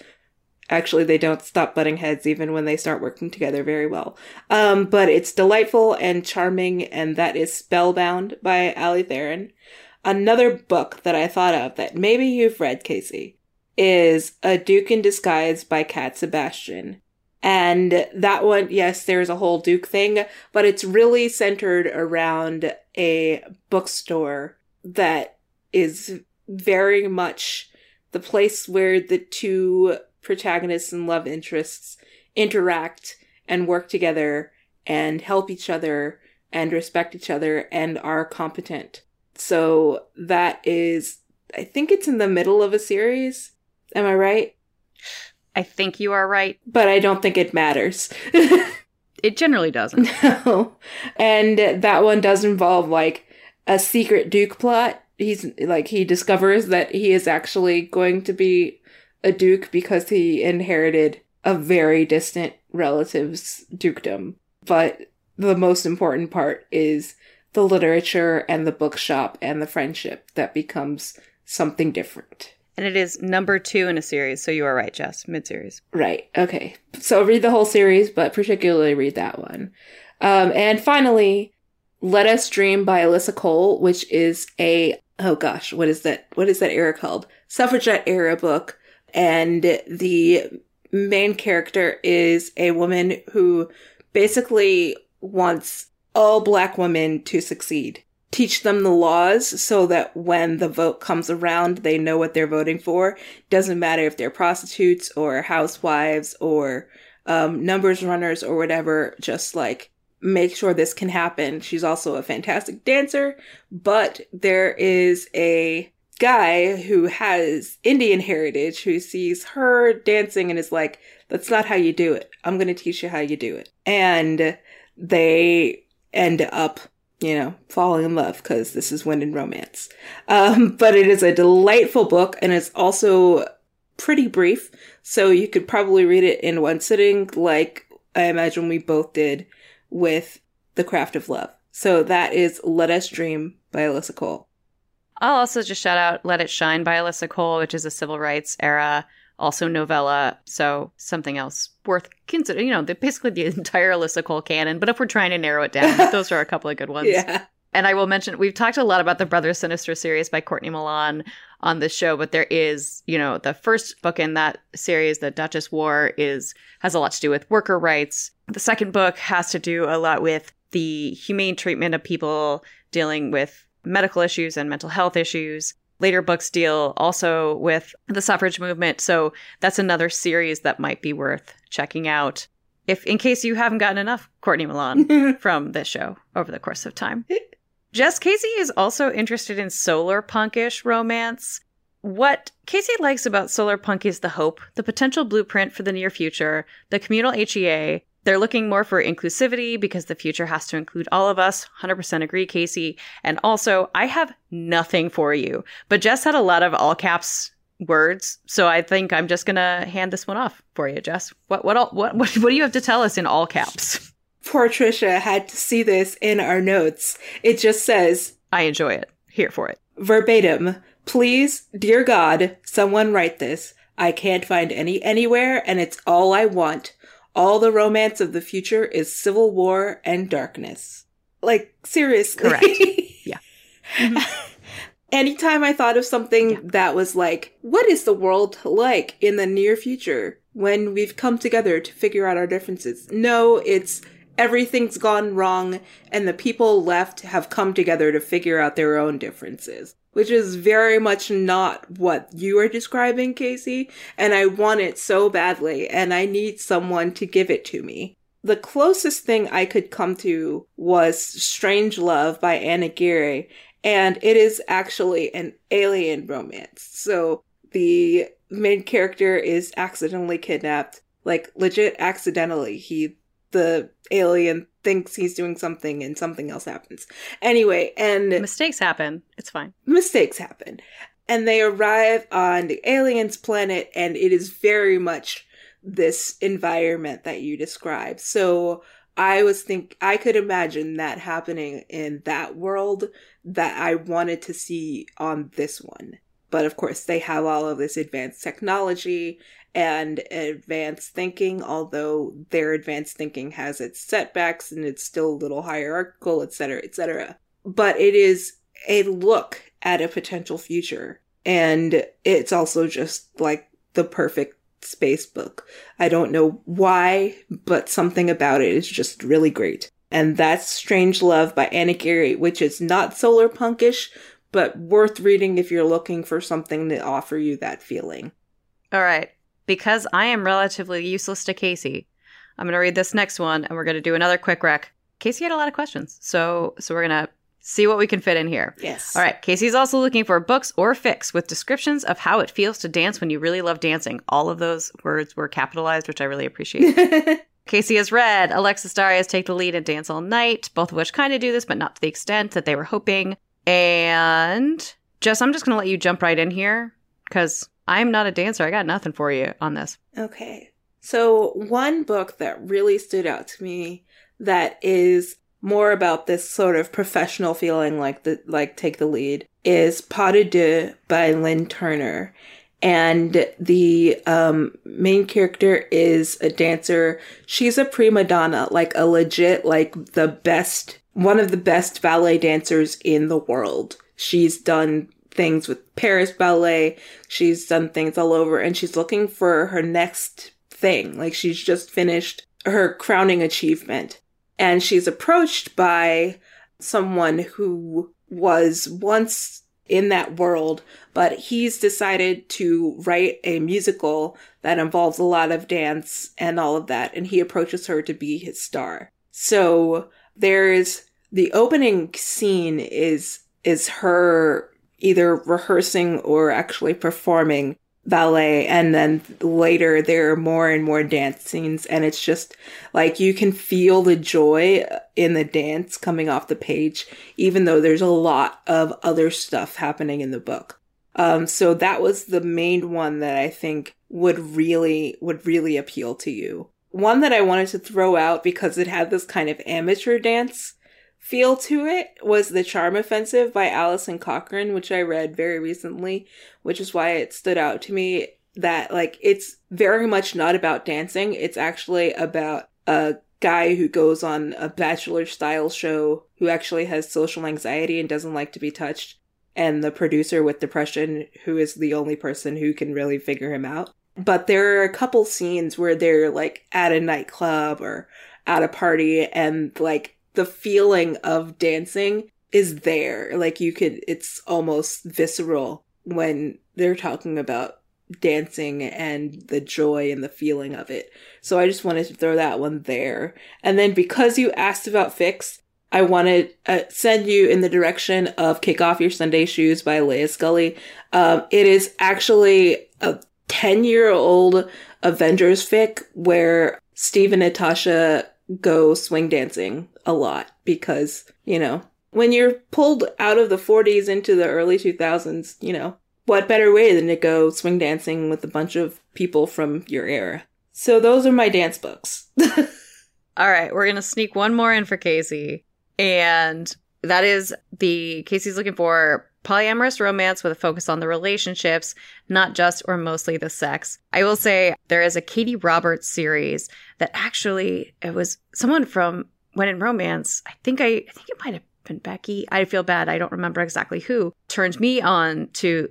Actually, they don't stop butting heads even when they start working together very well. Um, but it's delightful and charming, and that is Spellbound by Allie Therin. Another book that I thought of that maybe you've read, Casey, is A Duke in Disguise by Cat Sebastian. And that one, yes, there's a whole Duke thing, but it's really centered around a bookstore that is very much the place where the two protagonists and love interests interact and work together and help each other and respect each other and are competent. So that is, I think it's in the middle of a series. Am I right? I think you are right. But I don't think it matters. it generally doesn't. No. And that one does involve like a secret Duke plot. He's like, he discovers that he is actually going to be a Duke because he inherited a very distant relative's dukedom. But the most important part is the literature and the bookshop and the friendship that becomes something different. And it is number two in a series, so you are right, Jess. Mid series. Right. Okay. So read the whole series, but particularly read that one. Um, and finally, Let Us Dream by Alyssa Cole, which is a oh gosh, what is that? What is that era called? Suffragette era book. And the main character is a woman who basically wants all black women to succeed teach them the laws so that when the vote comes around, they know what they're voting for. Doesn't matter if they're prostitutes or housewives or um, numbers runners or whatever, just like make sure this can happen. She's also a fantastic dancer, but there is a guy who has Indian heritage who sees her dancing and is like, that's not how you do it. I'm going to teach you how you do it. And they end up you know, falling in love because this is when in romance. Um, but it is a delightful book and it's also pretty brief. So you could probably read it in one sitting, like I imagine we both did with The Craft of Love. So that is Let Us Dream by Alyssa Cole. I'll also just shout out Let It Shine by Alyssa Cole, which is a civil rights era also novella. So something else worth considering. You know, the, basically the entire Alyssa Cole canon. But if we're trying to narrow it down, those are a couple of good ones. Yeah. And I will mention we've talked a lot about the Brother Sinister series by Courtney Milan on this show, but there is, you know, the first book in that series, The Duchess War, is has a lot to do with worker rights. The second book has to do a lot with the humane treatment of people dealing with medical issues and mental health issues later books deal also with the suffrage movement. So that's another series that might be worth checking out. If in case you haven't gotten enough Courtney Milan from this show over the course of time. Jess Casey is also interested in solar punkish romance. What Casey likes about solar punk is the hope, the potential blueprint for the near future, the communal HEA, they're looking more for inclusivity because the future has to include all of us. 100% agree, Casey. And also, I have nothing for you. But Jess had a lot of all caps words, so I think I'm just to hand this one off for you, Jess. What what all, what what what do you have to tell us in all caps? Poor Trisha had to see this in our notes. It just says, "I enjoy it. Here for it." Verbatim. Please, dear God, someone write this. I can't find any anywhere and it's all I want. All the romance of the future is civil war and darkness. Like, seriously. Correct. yeah. Mm-hmm. Anytime I thought of something yeah. that was like, what is the world like in the near future when we've come together to figure out our differences? No, it's everything's gone wrong and the people left have come together to figure out their own differences which is very much not what you are describing, Casey. And I want it so badly, and I need someone to give it to me. the closest thing I could come to was Strange Love by Ann Aguirre, and it is actually an alien romance. So the main character is accidentally kidnapped, like legit accidentally. He the alien thinks he's doing something and something else happens. Anyway, and mistakes happen. It's fine. Mistakes happen. And they arrive on the alien's planet and it is very much this environment that you describe. So I was think I could imagine that happening in that world that I wanted to see on this one. But of course, they have all of this advanced technology and advanced thinking, although their advanced thinking has its setbacks and it's still a little hierarchical, etc., etc. But it is a look at a potential future. And it's also just like the perfect space book. I don't know why, but something about it is just really great. And that's Strange Love by Ann Aguirre, which is not solar punkish, but worth reading if you're looking for something to offer you that feeling. All right. Because I am relatively useless to Casey, I'm going to read this next one and we're going to do another quick rec. Casey had a lot of questions. So so we're going to see what we can fit in here. Yes. All right. Casey's also looking for books or fics with descriptions of how it feels to dance when you really love dancing. All of those words were capitalized, which I really appreciate. Casey has read Alexis Daria's Take the Lead and Dance All Night, both of which kind of do this, but not to the extent that they were hoping. And Jess, I'm just going to let you jump right in here because I'm not a dancer. I got nothing for you on this. Okay. So, one book that really stood out to me that is more about this sort of professional feeling like the like take the lead is Pas de Deux by Lynn Turner. And the um, main character is a dancer. She's a prima donna, like a legit, like the best, one of the best ballet dancers in the world. She's done things with Paris Ballet. She's done things all over and she's looking for her next thing. Like she's just finished her crowning achievement and she's approached by someone who was once in that world, but he's decided to write a musical that involves a lot of dance and all of that, and he approaches her to be his star. So there's the opening scene is is her either rehearsing or actually performing ballet and then later there are more and more dance scenes and it's just like you can feel the joy in the dance coming off the page even though there's a lot of other stuff happening in the book. Um so that was the main one that i think would really would really appeal to you one that i wanted to throw out because it had this kind of amateur dance feel to it was The Charm Offensive by Alison Cochrun, which I read very recently, which is why it stood out to me that like it's very much not about dancing. It's actually about a guy who goes on a bachelor style show who actually has social anxiety and doesn't like to be touched and the producer with depression who is the only person who can really figure him out. But there are a couple scenes where they're like at a nightclub or at a party and like the feeling of dancing is there. Like you could, it's almost visceral when they're talking about dancing and the joy and the feeling of it. So I just wanted to throw that one there. And then because you asked about fics, I wanted to uh, send you in the direction of Kick Off Your Sunday Shoes by Leah Scully. Um, it is actually a 10 year old Avengers fic where Steve and Natasha go swing dancing a lot because, you know, when you're pulled out of the 40s into the early 2000s, you know, what better way than to go swing dancing with a bunch of people from your era? So those are my dance books. All right, we're going to sneak one more in for Casey. And that is the Casey's looking for polyamorous romance with a focus on the relationships, not just or mostly the sex. I will say there is a Katee Robert's series that actually it was someone from When in Romance. I think I, I think it might have been Becky. I feel bad. I don't remember exactly who turned me on to.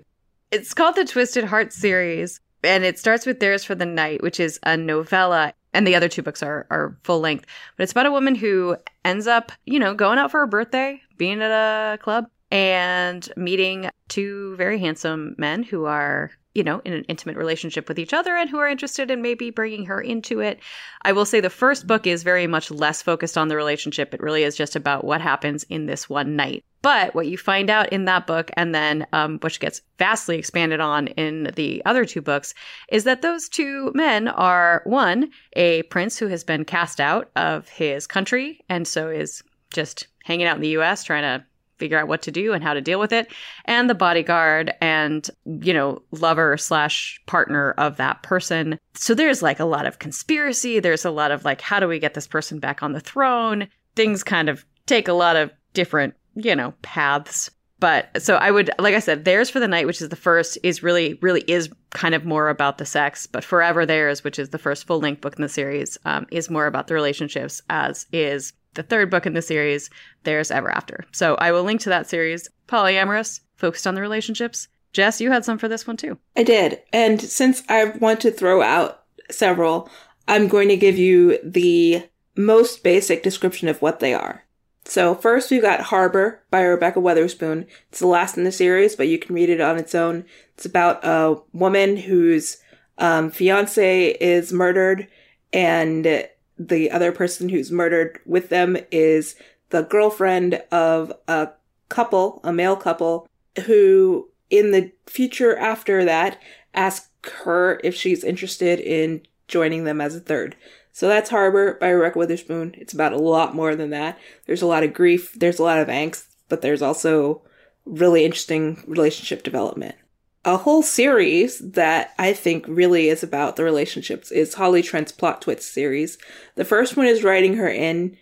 It's called the Twisted Heart series, and it starts with Theirs for the Night, which is a novella and the other two books are are full length. But it's about a woman who ends up, you know, going out for her birthday, being at a club, and meeting two very handsome men who are you know, in an intimate relationship with each other and who are interested in maybe bringing her into it. I will say the first book is very much less focused on the relationship. It really is just about what happens in this one night. But what you find out in that book, and then um, which gets vastly expanded on in the other two books, is that those two men are one, a prince who has been cast out of his country and so is just hanging out in the US trying to figure out what to do and how to deal with it, and the bodyguard and, you know, lover slash partner of that person. So there's like a lot of conspiracy. There's a lot of like, how do we get this person back on the throne? Things kind of take a lot of different, you know, paths. But so I would, like I said, Theirs for the Night, which is the first, is really, really is kind of more about the sex. But Forever Theirs, which is the first full length book in the series, um, is more about the relationships, as is the third book in the series, Theirs Ever After. So I will link to that series. Polyamorous, focused on the relationships. Jess, you had some for this one too. I did. And since I want to throw out several, I'm going to give you the most basic description of what they are. So first we've got Harbor by Rebekah Weatherspoon. It's the last in the series, but you can read it on its own. It's about a woman whose um, fiance is murdered and the other person who's murdered with them is the girlfriend of a couple, a male couple, who in the future after that ask her if she's interested in joining them as a third. So that's Harbor by Rebekah Weatherspoon. It's about a lot more than that. There's a lot of grief, there's a lot of angst, but there's also really interesting relationship development a whole series that I think really is about the relationships is Holley Trent's Plot Twist series. The first one is Writing Her In,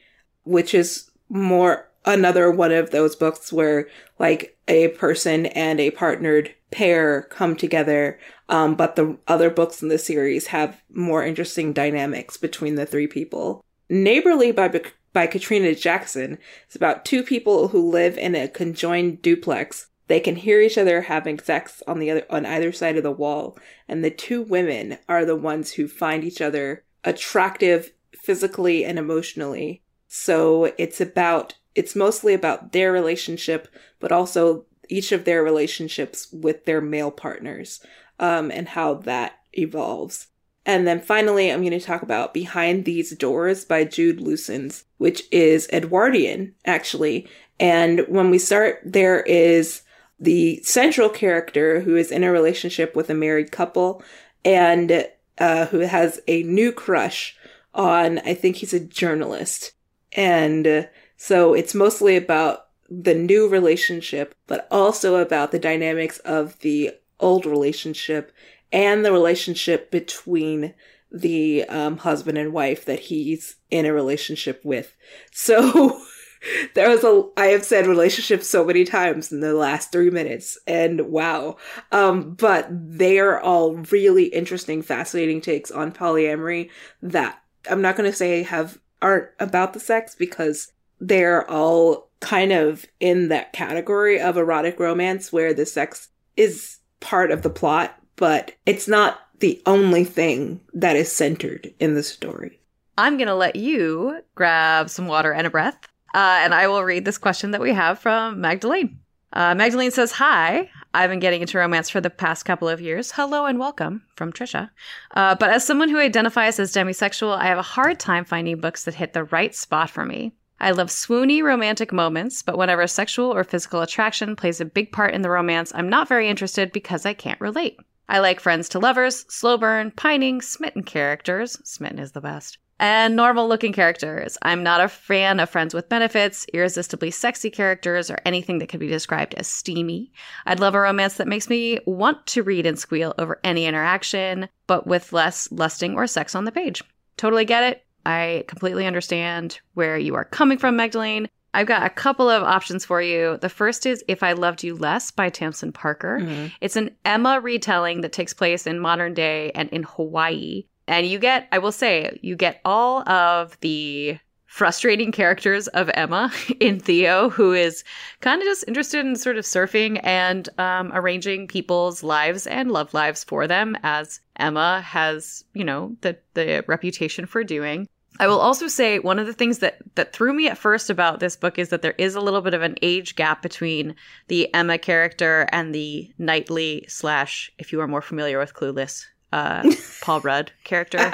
which is more another one of those books where like a person and a partnered pair come together. Um, but the other books in the series have more interesting dynamics between the three people. Neighborly by by Katrina Jackson is about two people who live in a conjoined duplex they can hear each other having sex on the other on either side of the wall, and the two women are the ones who find each other attractive physically and emotionally. So it's about it's mostly about their relationship, but also each of their relationships with their male partners, um, and how that evolves. And then finally, I'm going to talk about Behind These Doors by Jude Lucens, which is Edwardian, actually. And when we start, there is the central character who is in a relationship with a married couple and uh, who has a new crush on, I think he's a journalist. And uh, so it's mostly about the new relationship, but also about the dynamics of the old relationship and the relationship between the um, husband and wife that he's in a relationship with. So there was a I have said relationship so many times in the last three minutes, and wow. Um, but they are all really interesting, fascinating takes on polyamory that I'm not gonna say have aren't about the sex because they're all kind of in that category of erotic romance where the sex is part of the plot, but it's not the only thing that is centered in the story. I'm going to let you grab some water and a breath uh, and I will read this question that we have from Magdalene. Uh, Magdalene says, Hi, I've been getting into romance for the past couple of years. Hello and welcome from Trisha. Uh, but as someone who identifies as demisexual, I have a hard time finding books that hit the right spot for me. I love swoony romantic moments, but whenever sexual or physical attraction plays a big part in the romance, I'm not very interested because I can't relate. I like friends to lovers, slow burn, pining, smitten characters. Smitten is the best and normal looking characters. I'm not a fan of friends with benefits, irresistibly sexy characters, or anything that could be described as steamy. I'd love a romance that makes me want to read and squeal over any interaction, but with less lusting or sex on the page. Totally get it. I completely understand where you are coming from, Magdalene. I've got a couple of options for you. The first is If I Loved You Less by Tamsen Parker. Mm-hmm. It's an Emma retelling that takes place in modern day and in Hawaii. And you get, I will say, you get all of the frustrating characters of Emma in Theo, who is kind of just interested in sort of surfing and um, arranging people's lives and love lives for them, as Emma has, you know, the the reputation for doing. I will also say one of the things that that threw me at first about this book is that there is a little bit of an age gap between the Emma character and the Knightley slash, if you are more familiar with Clueless, uh, Paul Rudd character.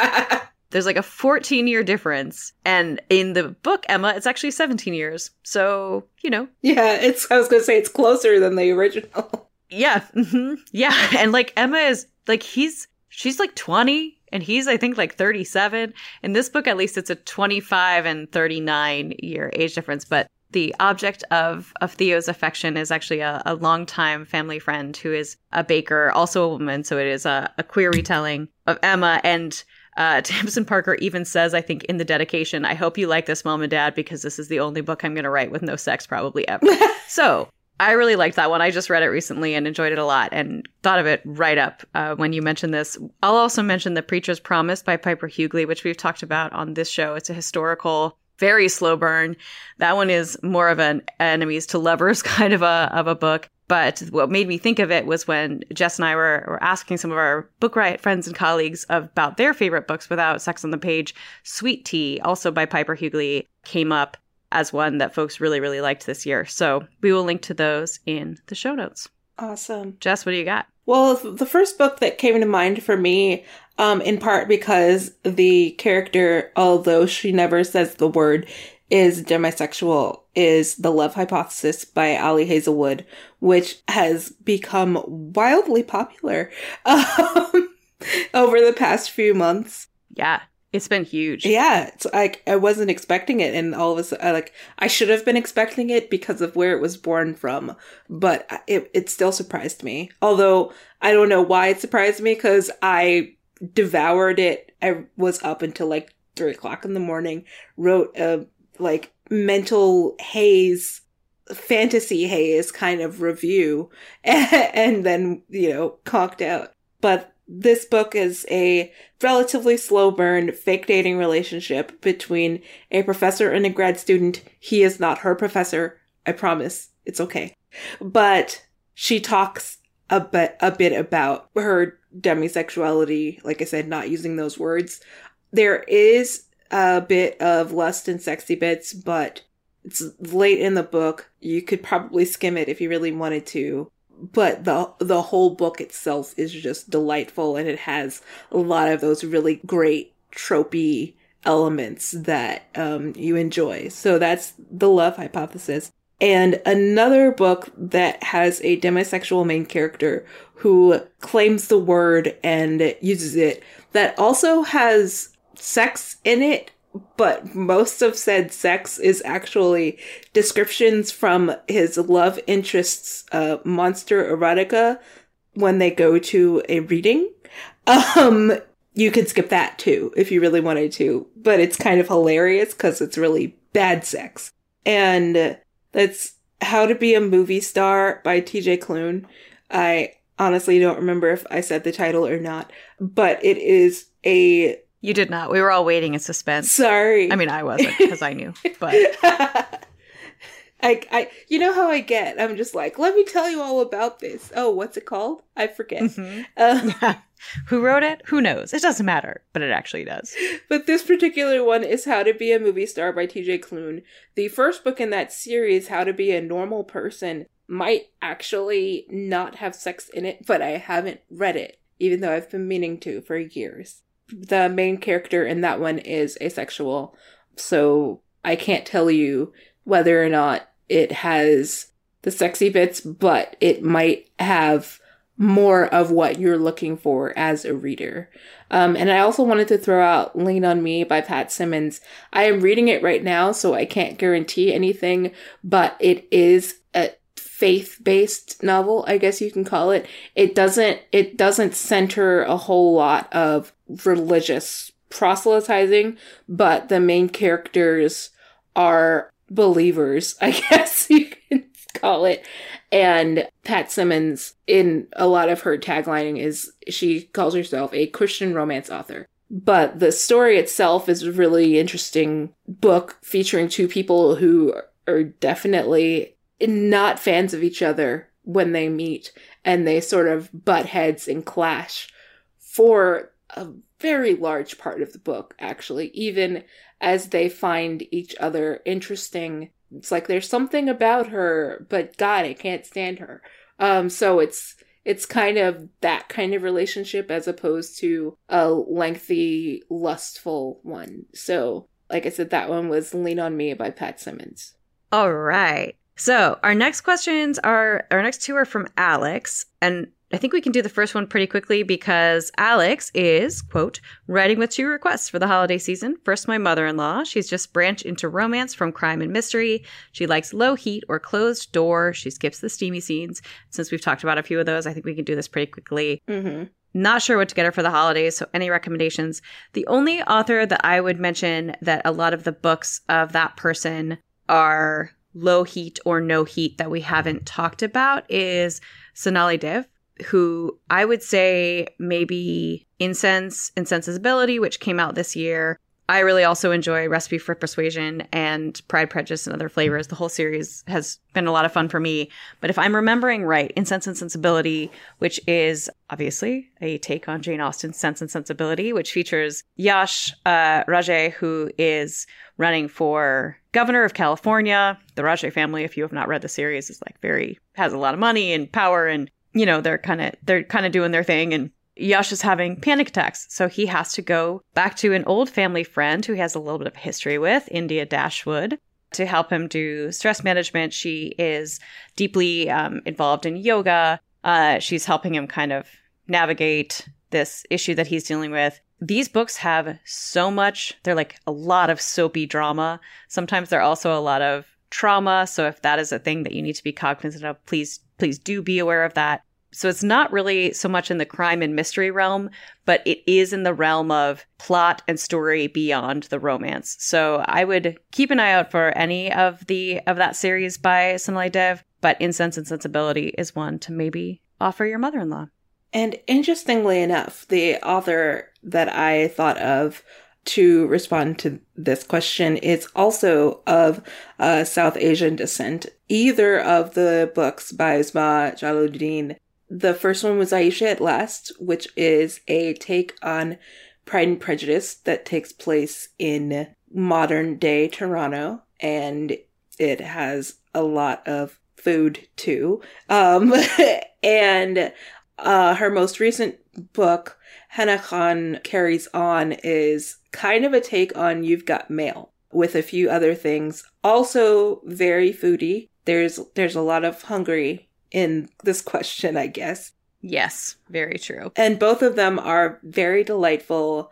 There's like a 14 year difference, and in the book Emma, it's actually 17 years. So you know, yeah, it's. I was gonna say it's closer than the original. Yeah, mm-hmm, yeah, and like Emma is like he's she's like 20 and he's i think like 37 in this book at least it's a 25 and 39 year age difference but the object of of theo's affection is actually a, a longtime family friend who is a baker also a woman so it is a, a queer retelling of emma and uh, Tamsen Parker even says, I think, in the dedication, I hope you like this, mom and dad, because this is the only book I'm going to write with no sex probably ever. so I really liked that one. I just read it recently and enjoyed it a lot and thought of it right up uh, when you mentioned this. I'll also mention The Preacher's Promise by Piper Hughley, which we've talked about on this show. It's a historical, very slow burn. That one is more of an enemies to lovers kind of a, of a book. But what made me think of it was when Jess and I were, were asking some of our book riot friends and colleagues about their favorite books without sex on the page. Sweet Tea, also by Piper Hughley, came up as one that folks really, really liked this year. So we will link to those in the show notes. Awesome. Jess, what do you got? Well, the first book that came to mind for me, um, in part because the character, although she never says the word, is demisexual is The Love Hypothesis by Ali Hazelwood, which has become wildly popular um, over the past few months. Yeah, it's been huge. Yeah, it's like I wasn't expecting it, and all of a sudden, like I should have been expecting it because of where it was born from, but it it still surprised me. Although I don't know why it surprised me because I devoured it. I was up until like three o'clock in the morning, wrote a like mental haze fantasy haze kind of review and, then you know conked out. But this book is a relatively slow burn fake dating relationship between a professor and a grad student. He is not her professor. I promise. It's okay. But she talks a bit a bit about her demisexuality like i said not using those words there is a bit of lust and sexy bits, but it's late in the book. You could probably skim it if you really wanted to. But the the whole book itself is just delightful and it has a lot of those really great tropey elements that um, you enjoy. So that's the love hypothesis. And another book that has a demisexual main character who claims the word and uses it that also has sex in it, but most of said sex is actually descriptions from his love interest's uh, monster erotica when they go to a reading. Um, you could skip that too if you really wanted to, but it's kind of hilarious because it's really bad sex. And that's How to Be a Movie Star by TJ Klune. I honestly don't remember if I said the title or not, but it is a you did not. We were all waiting in suspense. Sorry. I mean, I wasn't because I knew, but I, I, you know how I get. I'm just like, let me tell you all about this. Oh, what's it called? I forget. Mm-hmm. Uh, yeah. Who wrote it? Who knows? It doesn't matter, but it actually does. But this particular one is How to Be a Movie Star by TJ Klune. The first book in that series, How to Be a Normal Person, might actually not have sex in it, but I haven't read it, even though I've been meaning to for years the main character in that one is asexual. So I can't tell you whether or not it has the sexy bits, but it might have more of what you're looking for as a reader. Um, and I also wanted to throw out Lean on Me by Pat Simmons. I am reading it right now, so I can't guarantee anything, but it is a faith-based novel, I guess you can call it. It doesn't, it doesn't center a whole lot of religious proselytizing, but the main characters are believers, I guess you can call it. And Pat Simmons, in a lot of her taglining, is she calls herself a Christian romance author. But the story itself is a really interesting book featuring two people who are definitely not fans of each other when they meet and they sort of butt heads and clash for a very large part of the book, actually, even as they find each other interesting. It's like there's something about her, but God, I can't stand her. Um, so it's it's kind of that kind of relationship as opposed to a lengthy, lustful one. So, like I said, that one was Lean on Me by Pat Simmons. All right. So our next questions are our next two are from Alex, and I think we can do the first one pretty quickly because Alex is, quote, writing with two requests for the holiday season. First, my mother in law. She's just branched into romance from crime and mystery. She likes low heat or closed door. She skips the steamy scenes. Since we've talked about a few of those, I think we can do this pretty quickly. Mm-hmm. Not sure what to get her for the holidays, so any recommendations? The only author that I would mention that a lot of the books of that person are low heat or no heat that we haven't talked about is Sonali Dev who I would say maybe Incense and Sensibility, which came out this year. I really also enjoy Recipe for Persuasion and Pride, Prejudice, and Other Flavors. The whole series has been a lot of fun for me. But if I'm remembering right, Incense and Sensibility, which is obviously a take on Jane Austen's Sense and Sensibility, which features Yash uh, Raje, who is running for governor of California. The Raje family, if you have not read the series, is like very, has a lot of money and power and you know, they're kind of they're kind of doing their thing and Yash is having panic attacks. So he has to go back to an old family friend who he has a little bit of history with, India Dashwood, to help him do stress management. She is deeply um, involved in yoga. Uh, she's helping him kind of navigate this issue that he's dealing with. These books have so much, they're like a lot of soapy drama. Sometimes they're also a lot of trauma. So if that is a thing that you need to be cognizant of, please, please do be aware of that. So it's not really so much in the crime and mystery realm, but it is in the realm of plot and story beyond the romance. So I would keep an eye out for any of the of that series by Sonali Dev, but Incense and Sensibility is one to maybe offer your mother-in-law. And interestingly enough, the author that I thought of to respond to this question is also of uh, South Asian descent. Either of the books by Uzma Jalaluddin the first one was Ayesha at Last, which is a take on Pride and Prejudice that takes place in modern day Toronto, and it has a lot of food too. Um, and uh, her most recent book, Hana Khan Carries On, is kind of a take on You've Got Mail with a few other things. Also very foodie. There's there's a lot of hungry in this question, I guess. Yes, very true. And both of them are very delightful.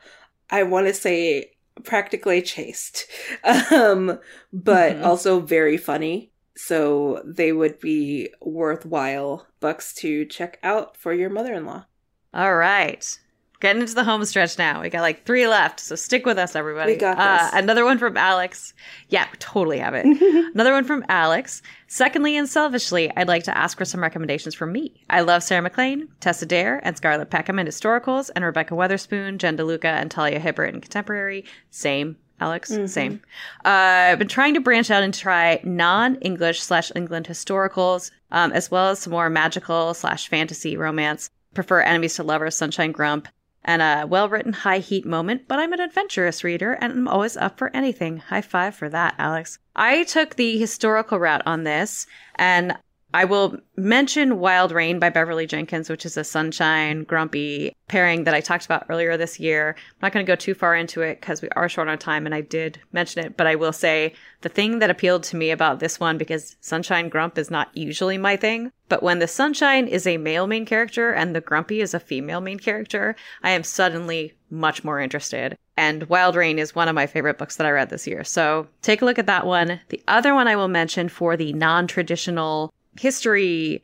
I want to say practically chaste, um, but mm-hmm. also very funny. So they would be worthwhile books to check out for your mother in law. All right. Getting into the home stretch now. We got like three left, so stick with us, everybody. We got uh, this. Another one from Alex. Yeah, we totally have it. another one from Alex. Secondly and selfishly, I'd like to ask for some recommendations from me. I love Sarah MacLean, Tessa Dare, and Scarlett Peckham in historicals, and Rebekah Weatherspoon, Jen DeLuca, and Talia Hibbert in contemporary. Same. Alex, mm-hmm. same. Uh, I've been trying to branch out and try non-English slash England historicals, um, as well as some more magical slash fantasy romance. Prefer enemies to lovers, Sunshine Grump, and a well written high heat moment, but I'm an adventurous reader and I'm always up for anything. High five for that, Alex. I took the historical route on this and I will mention Wild Rain by Beverly Jenkins, which is a sunshine, grumpy pairing that I talked about earlier this year. I'm not going to go too far into it because we are short on time and I did mention it, but I will say the thing that appealed to me about this one, because sunshine grump is not usually my thing, but when the sunshine is a male main character and the grumpy is a female main character, I am suddenly much more interested. And Wild Rain is one of my favorite books that I read this year. So take a look at that one. The other one I will mention for the non traditional history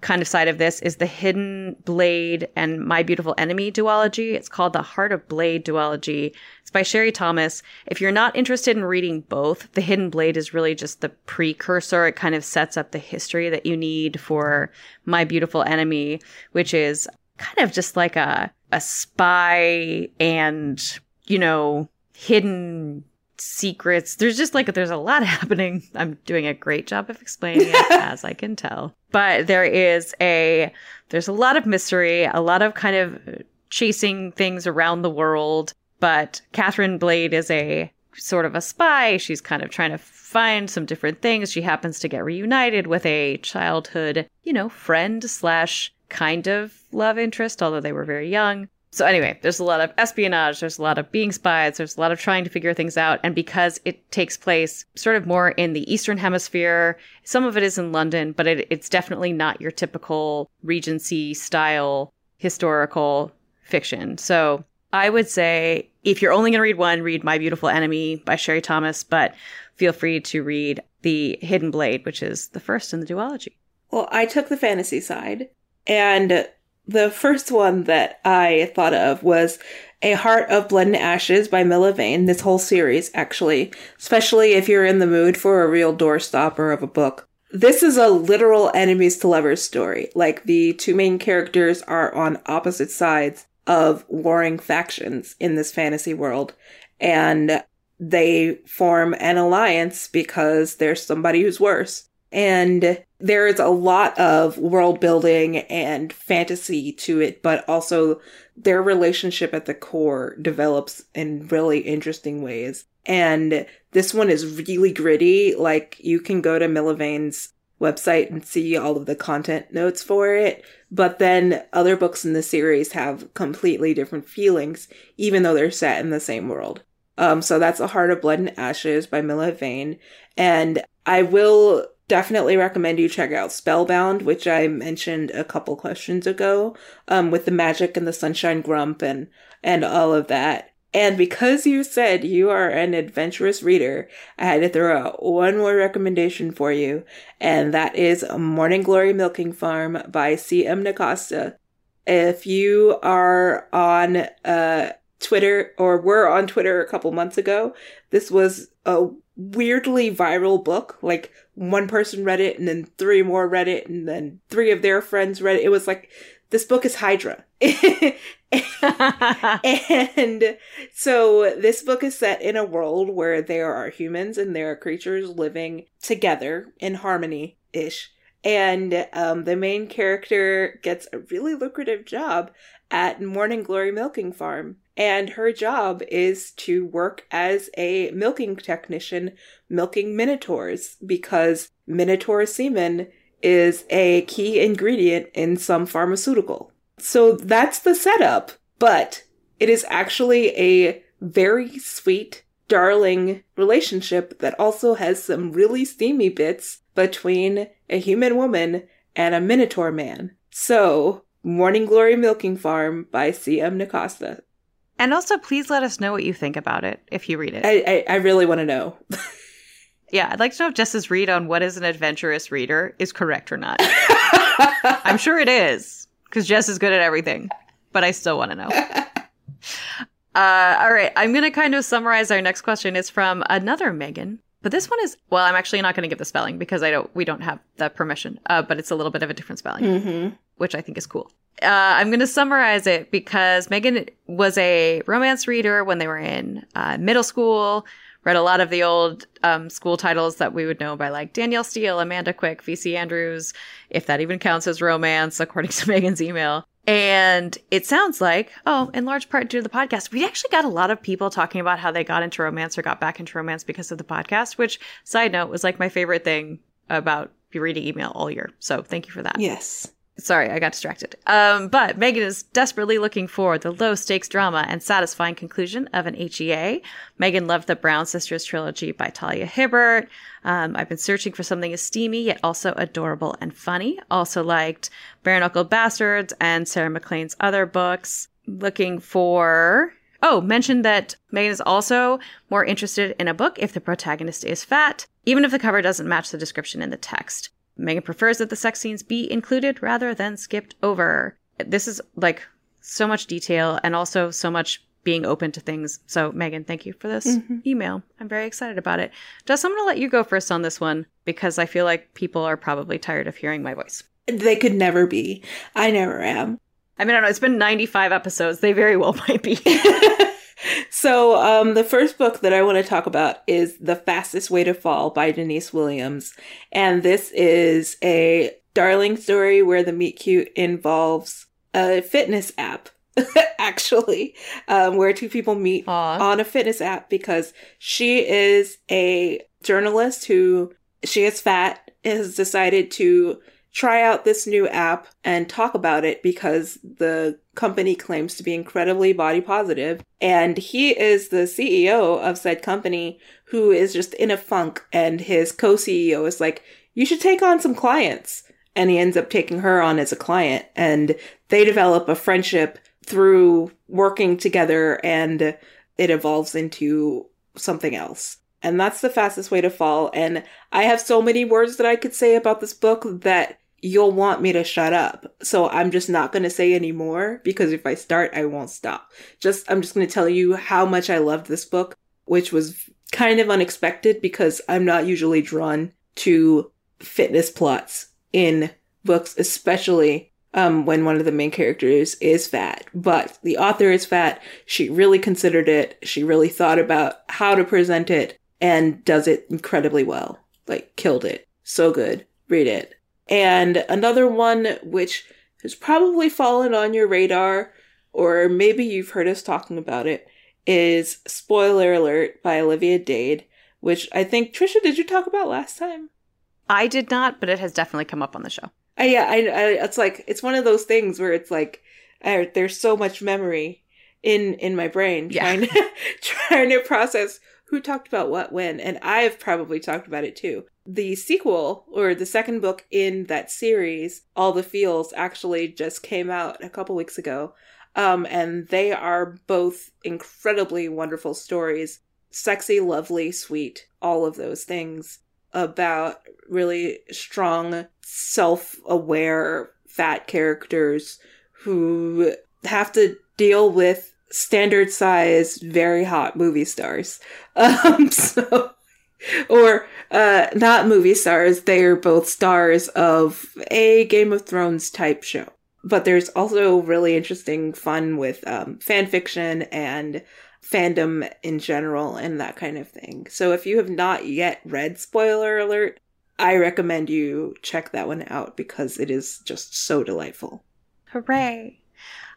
kind of side of this is the Hidden Blade and My Beautiful Enemy duology. It's called the Heart of Blade duology. It's by Sherry Thomas. If you're not interested in reading both, The Hidden Blade is really just the precursor. It kind of sets up the history that you need for My Beautiful Enemy, which is kind of just like a a spy and, you know, hidden secrets. There's just like there's a lot happening. I'm doing a great job of explaining it as I can tell. But there is a there's a lot of mystery, a lot of kind of chasing things around the world. But Catherine Blade is a sort of a spy. She's kind of trying to find some different things. She happens to get reunited with a childhood, you know, friend slash kind of love interest, although they were very young. So anyway, there's a lot of espionage, there's a lot of being spies, there's a lot of trying to figure things out. And because it takes place sort of more in the Eastern Hemisphere, some of it is in London, but it, it's definitely not your typical Regency style historical fiction. So I would say if you're only going to read one, read My Beautiful Enemy by Sherry Thomas, but feel free to read The Hidden Blade, which is the first in the duology. Well, I took the fantasy side, and the first one that I thought of was A Heart of Blood and Ashes by Milla Vane. This whole series, actually, especially if you're in the mood for a real doorstopper of a book. This is a literal enemies to lovers story. Like the two main characters are on opposite sides of warring factions in this fantasy world. And they form an alliance because there's somebody who's worse. And there is a lot of world building and fantasy to it, but also their relationship at the core develops in really interesting ways. And this one is really gritty. Like you can go to Milla Vane's website and see all of the content notes for it. But then other books in the series have completely different feelings, even though they're set in the same world. Um, so that's A Heart of Blood and Ashes by Milla Vane. And I will definitely recommend you check out Spellbound, which I mentioned a couple questions ago, um, with the magic and the sunshine grump and, and all of that. And because you said you are an adventurous reader, I had to throw out one more recommendation for you, and that is Morning Glory Milking Farm by C.M. Nascosta. If you are on uh, Twitter or were on Twitter a couple months ago, this was a weirdly viral book. Like one person read it and then three more read it and then three of their friends read it. It was like, this book is Hydra. and so this book is set in a world where there are humans and there are creatures living together in harmony ish. And um, the main character gets a really lucrative job at Morning Glory Milking Farm. And her job is to work as a milking technician, milking minotaurs, because minotaur semen is a key ingredient in some pharmaceutical. So that's the setup, but it is actually a very sweet, darling relationship that also has some really steamy bits between a human woman and a minotaur man. So, Morning Glory Milking Farm by C.M. Nascosta. And also, please let us know what you think about it if you read it. I, I, I really want to know. yeah, I'd like to know if Jess's read on what is an adventurous reader is correct or not. I'm sure it is, because Jess is good at everything, but I still want to know. Uh, all right, I'm going to kind of summarize our next question. It's from another Megan. But this one is well. I'm actually not going to give the spelling because I don't. We don't have the permission. Uh, but it's a little bit of a different spelling, mm-hmm. which I think is cool. Uh, I'm going to summarize it because Megan was a romance reader when they were in uh, middle school. Read a lot of the old um, school titles that we would know by like Danielle Steel, Amanda Quick, VC Andrews, if that even counts as romance, according to Megan's email. And it sounds like, oh, in large part due to the podcast, we actually got a lot of people talking about how they got into romance or got back into romance because of the podcast, which, side note, was like my favorite thing about reading email all year. So thank you for that. Yes. Sorry, I got distracted. Um, but Megan is desperately looking for the low stakes drama and satisfying conclusion of an HEA. Megan loved the Brown Sisters trilogy by Talia Hibbert. Um, I've been searching for something as steamy yet also adorable and funny. Also liked Bare Knuckled Bastards and Sarah MacLean's other books. Looking for Oh, mentioned that Megan is also more interested in a book if the protagonist is fat, even if the cover doesn't match the description in the text. Megan prefers that the sex scenes be included rather than skipped over. This is like so much detail and also so much being open to things. So, Megan, thank you for this mm-hmm. email. I'm very excited about it. Jess, I'm going to let you go first on this one because I feel like people are probably tired of hearing my voice. They could never be. I never am. I mean, I don't know. It's been 95 episodes. They very well might be. so, um, the first book that I want to talk about is The Fastest Way to Fall by Denise Williams. And this is a darling story where the meet cute involves a fitness app actually, um, where two people meet Aw. on a fitness app because she is a journalist who she is fat, has decided to try out this new app and talk about it because the company claims to be incredibly body positive. And he is the CEO of said company who is just in a funk. And his co CEO is like, you should take on some clients. And he ends up taking her on as a client. And they develop a friendship through working together and it evolves into something else. And that's the fastest way to fall. And I have so many words that I could say about this book that you'll want me to shut up. So I'm just not going to say any more because if I start, I won't stop. Just, I'm just going to tell you how much I loved this book, which was kind of unexpected because I'm not usually drawn to fitness plots in books, especially um, when one of the main characters is fat. But the author is fat. She really considered it. She really thought about how to present it and does it incredibly well. Like, killed it. So good. Read it. And another one which has probably fallen on your radar, or maybe you've heard us talking about it, is Spoiler Alert by Olivia Dade, which I think, Trisha, did you talk about last time? I did not, but it has definitely come up on the show. Uh, yeah, I, I, it's like, it's one of those things where it's like, uh, there's so much memory in in my brain Yeah. trying to trying to process who talked about what when and i've probably talked about it too. The sequel or the second book in that series all the feels actually just came out a couple weeks ago. Um and they are both incredibly wonderful stories. Sexy lovely sweet all of those things about really strong self-aware fat characters who have to deal with standard size, very hot movie stars. Um, so, or uh, not movie stars, they are both stars of a Game of Thrones type show. But there's also really interesting fun with um, fan fiction and fandom in general and that kind of thing. So if you have not yet read Spoiler Alert, I recommend you check that one out because it is just so delightful. Hooray!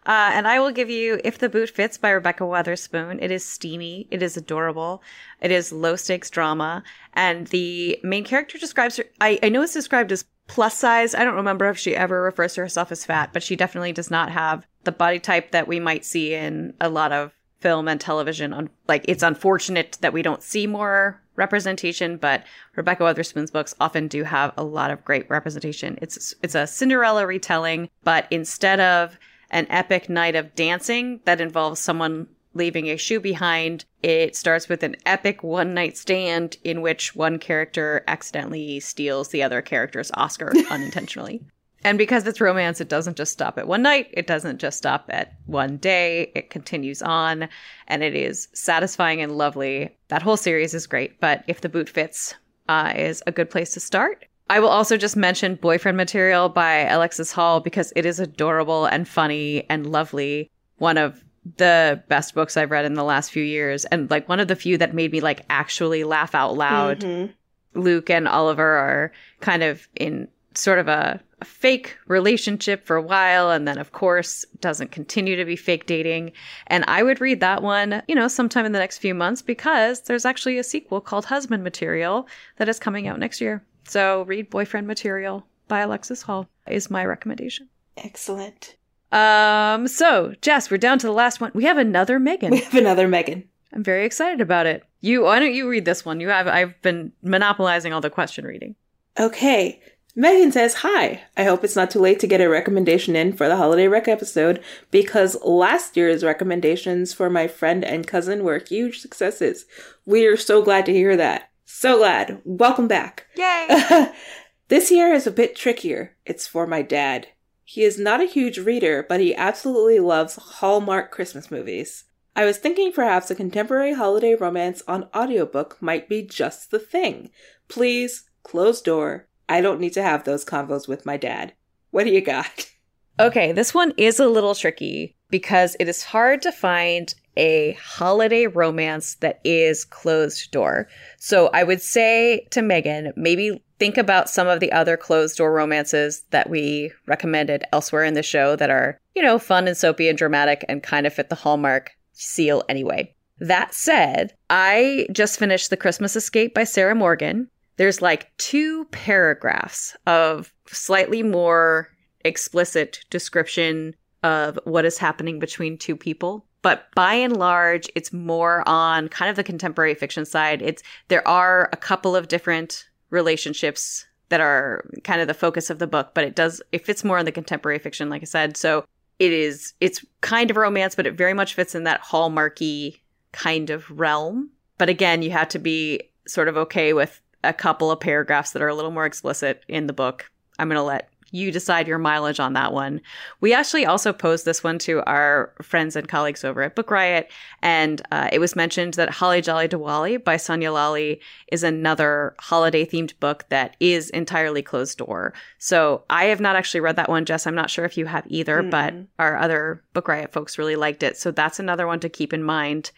Uh, and I will give you If the Boot Fits by Rebekah Weatherspoon. It is steamy. It is adorable. It is low stakes drama. And the main character describes her, I, I know it's described as plus size. I don't remember if she ever refers to herself as fat, but she definitely does not have the body type that we might see in a lot of film and television. Like, it's unfortunate that we don't see more representation, but Rebekah Weatherspoon's books often do have a lot of great representation. It's it's a Cinderella retelling, but instead of an epic night of dancing that involves someone leaving a shoe behind, it starts with an epic one night stand in which one character accidentally steals the other character's Oscar unintentionally. And because it's romance, it doesn't just stop at one night. It doesn't just stop at one day. It continues on and it is satisfying and lovely. That whole series is great, but if the boot fits, uh, is a good place to start. I will also just mention Boyfriend Material by Alexis Hall because it is adorable and funny and lovely. One of the best books I've read in the last few years and like one of the few that made me like actually laugh out loud. Mhm. Luke and Oliver are kind of in sort of a, a fake relationship for a while and then of course doesn't continue to be fake dating and i would read that one you know sometime in the next few months because there's actually a sequel called husband material that is coming out next year so read boyfriend material by alexis hall is my recommendation Excellent. um so jess we're down to the last one we have another megan We have another Megan. i'm very excited about it you why don't you read this one you have i've been monopolizing all the question reading Okay. Megan says, Hi. I hope it's not too late to get a recommendation in for the holiday rec episode because last year's recommendations for my friend and cousin were huge successes. We are so glad to hear that. So glad. Welcome back. yay this year is a bit trickier. It's for my dad. He is not a huge reader, but he absolutely loves Hallmark Christmas movies. I was thinking perhaps a contemporary holiday romance on audiobook might be just the thing. Please, close door. I don't need to have those convos with my dad. What do you got? Okay, this one is a little tricky because it is hard to find a holiday romance that is closed door. So I would say to Megan, maybe think about some of the other closed door romances that we recommended elsewhere in the show that are, you know, fun and soapy and dramatic and kind of fit the Hallmark seal anyway. That said, I just finished The Christmas Escape by Sarah Morgan. There's like two paragraphs of slightly more explicit description of what is happening between two people. But by and large, it's more on kind of the contemporary fiction side. It's there are a couple of different relationships that are kind of the focus of the book, but it does it fits more in the contemporary fiction, like I said. So it is it's kind of romance, but it very much fits in that hallmarky kind of realm. But again, you have to be sort of okay with a couple of paragraphs that are a little more explicit in the book. I'm going to let you decide your mileage on that one. We actually also posed this one to our friends and colleagues over at Book Riot, and uh, it was mentioned that Holly Jolly Diwali by Sonya Lalli is another holiday themed book that is entirely closed door. So I have not actually read that one, Jess. I'm not sure if you have either, mm but our other Book Riot folks really liked it. So that's another one to keep in mind.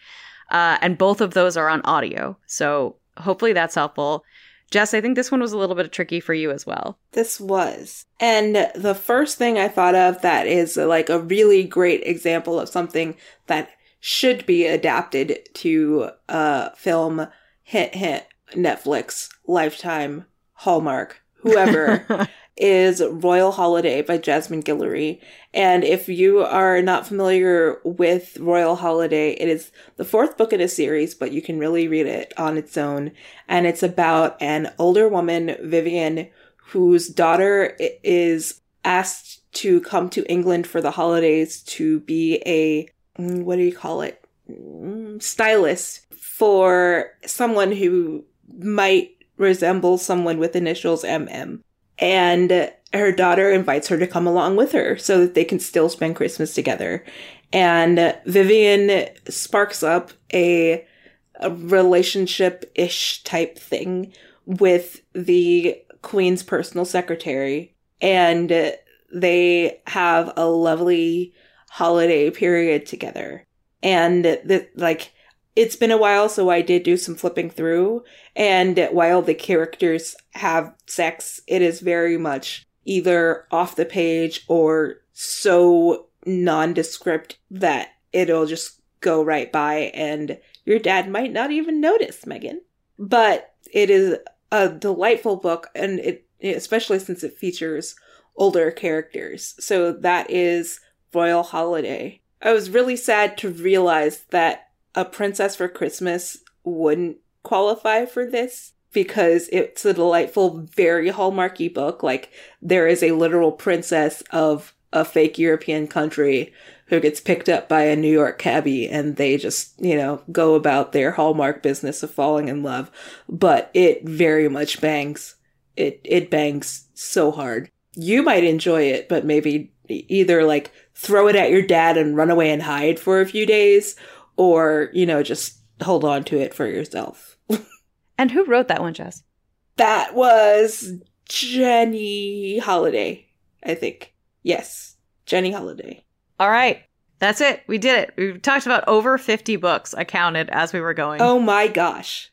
Uh, and both of those are on audio. So hopefully that's helpful. Jess, I think this one was a little bit tricky for you as well. This was. And the first thing I thought of that is uh, like a really great example of something that should be adapted to a film hit hit Netflix, Lifetime, Hallmark, whoever is Royal Holiday by Jasmine Guillory. And if you are not familiar with Royal Holiday, it is the fourth book in a series, but you can really read it on its own. And it's about an older woman, Vivian, whose daughter is asked to come to England for the holidays to be a, mm, what do you call it? Mm, stylist for someone who might resemble someone with initials MM and her daughter invites her to come along with her so that they can still spend Christmas together. And Vivian sparks up a, a relationship ish type thing with the Queen's personal secretary. And they have a lovely holiday period together. And the, like, it's been a while, so I did do some flipping through. And while the characters have sex, it is very much either off the page or so nondescript that it'll just go right by and your dad might not even notice, Megan. But it is a delightful book and it especially since it features older characters. So that is Royal Holiday. I was really sad to realize that a Princess for Christmas wouldn't qualify for this because it's a delightful, very hallmarky book. Like there is a literal princess of a fake European country who gets picked up by a New York cabbie and they just, you know, go about their hallmark business of falling in love. But it very much bangs. It, it bangs so hard. You might enjoy it, but maybe either like throw it at your dad and run away and hide for a few days or, you know, just hold on to it for yourself. and who wrote that one, Jess? That was Jenny Holiday, I think. Yes, Jenny Holiday. All right. That's it. We did it. We talked about over 50 books I counted as we were going. Oh my gosh.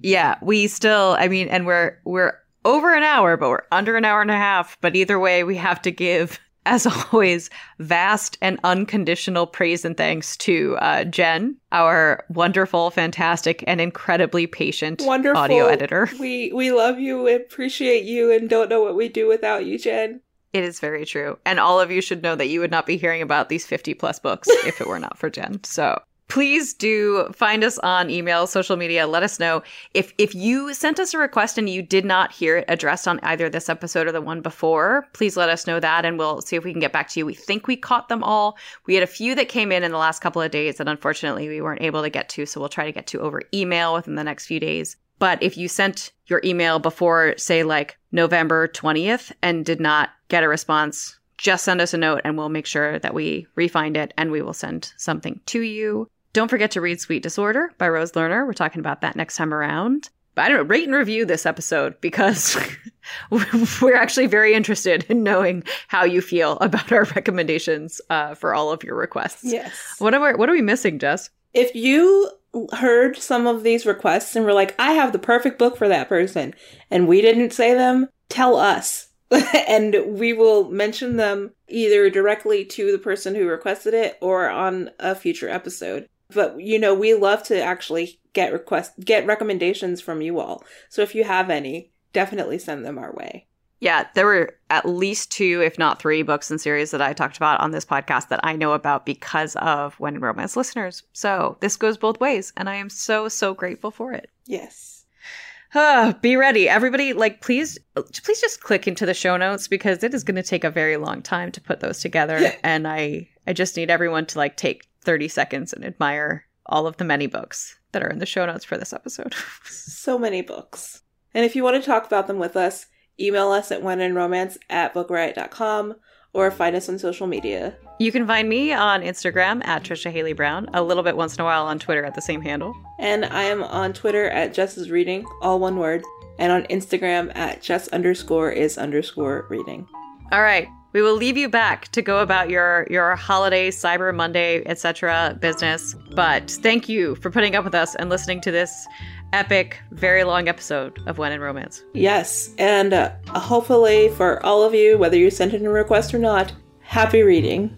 Yeah, we still I mean and we're we're over an hour, but we're under an hour and a half, but either way we have to give as always, vast and unconditional praise and thanks to uh, Jen, our wonderful, fantastic, and incredibly patient wonderful. audio editor. We we love you, appreciate you, and don't know what we'd do without you, Jen. It is very true. And all of you should know that you would not be hearing about these 50 plus books if it were not for Jen. So please do find us on email, social media. Let us know if if you sent us a request and you did not hear it addressed on either this episode or the one before. Please let us know that, and we'll see if we can get back to you. We think we caught them all. We had a few that came in in the last couple of days that unfortunately we weren't able to get to, so we'll try to get to over email within the next few days. But if you sent your email before, say, like November 20th and did not get a response, just send us a note and we'll make sure that we refind it and we will send something to you. Don't forget to read Sweet Disorder by Rose Lerner. We're talking about that next time around. But I don't know, rate and review this episode because we're actually very interested in knowing how you feel about our recommendations uh, for all of your requests. Yes. What are we, what are we missing, Jess? If you heard some of these requests and were like, I have the perfect book for that person, and we didn't say them, tell us. and we will mention them either directly to the person who requested it or on a future episode. But you know, we love to actually get request get recommendations from you all. So if you have any, definitely send them our way. Yeah, there were at least two, if not three, books and series that I talked about on this podcast that I know about because of When in Romance listeners. So this goes both ways, and I am so, so grateful for it. Yes. Uh, be ready, everybody. Like, please, please just click into the show notes because it is going to take a very long time to put those together, and I, I just need everyone to like take thirty seconds and admire all of the many books that are in the show notes for this episode. so many books, and if you want to talk about them with us, email us at wheninromance at bookriot.com or find us on social media. You can find me on Instagram at Trisha Haley Brown, a little bit once in a while on Twitter at the same handle. And I am on Twitter at Jess is Reading, all one word, and on Instagram at Jess underscore is underscore reading. All right. We will leave you back to go about your your holiday, Cyber Monday, etc. business. But thank you for putting up with us and listening to this epic, very long episode of When in Romance. Yes, and uh, hopefully for all of you, whether you sent in a request or not, happy reading.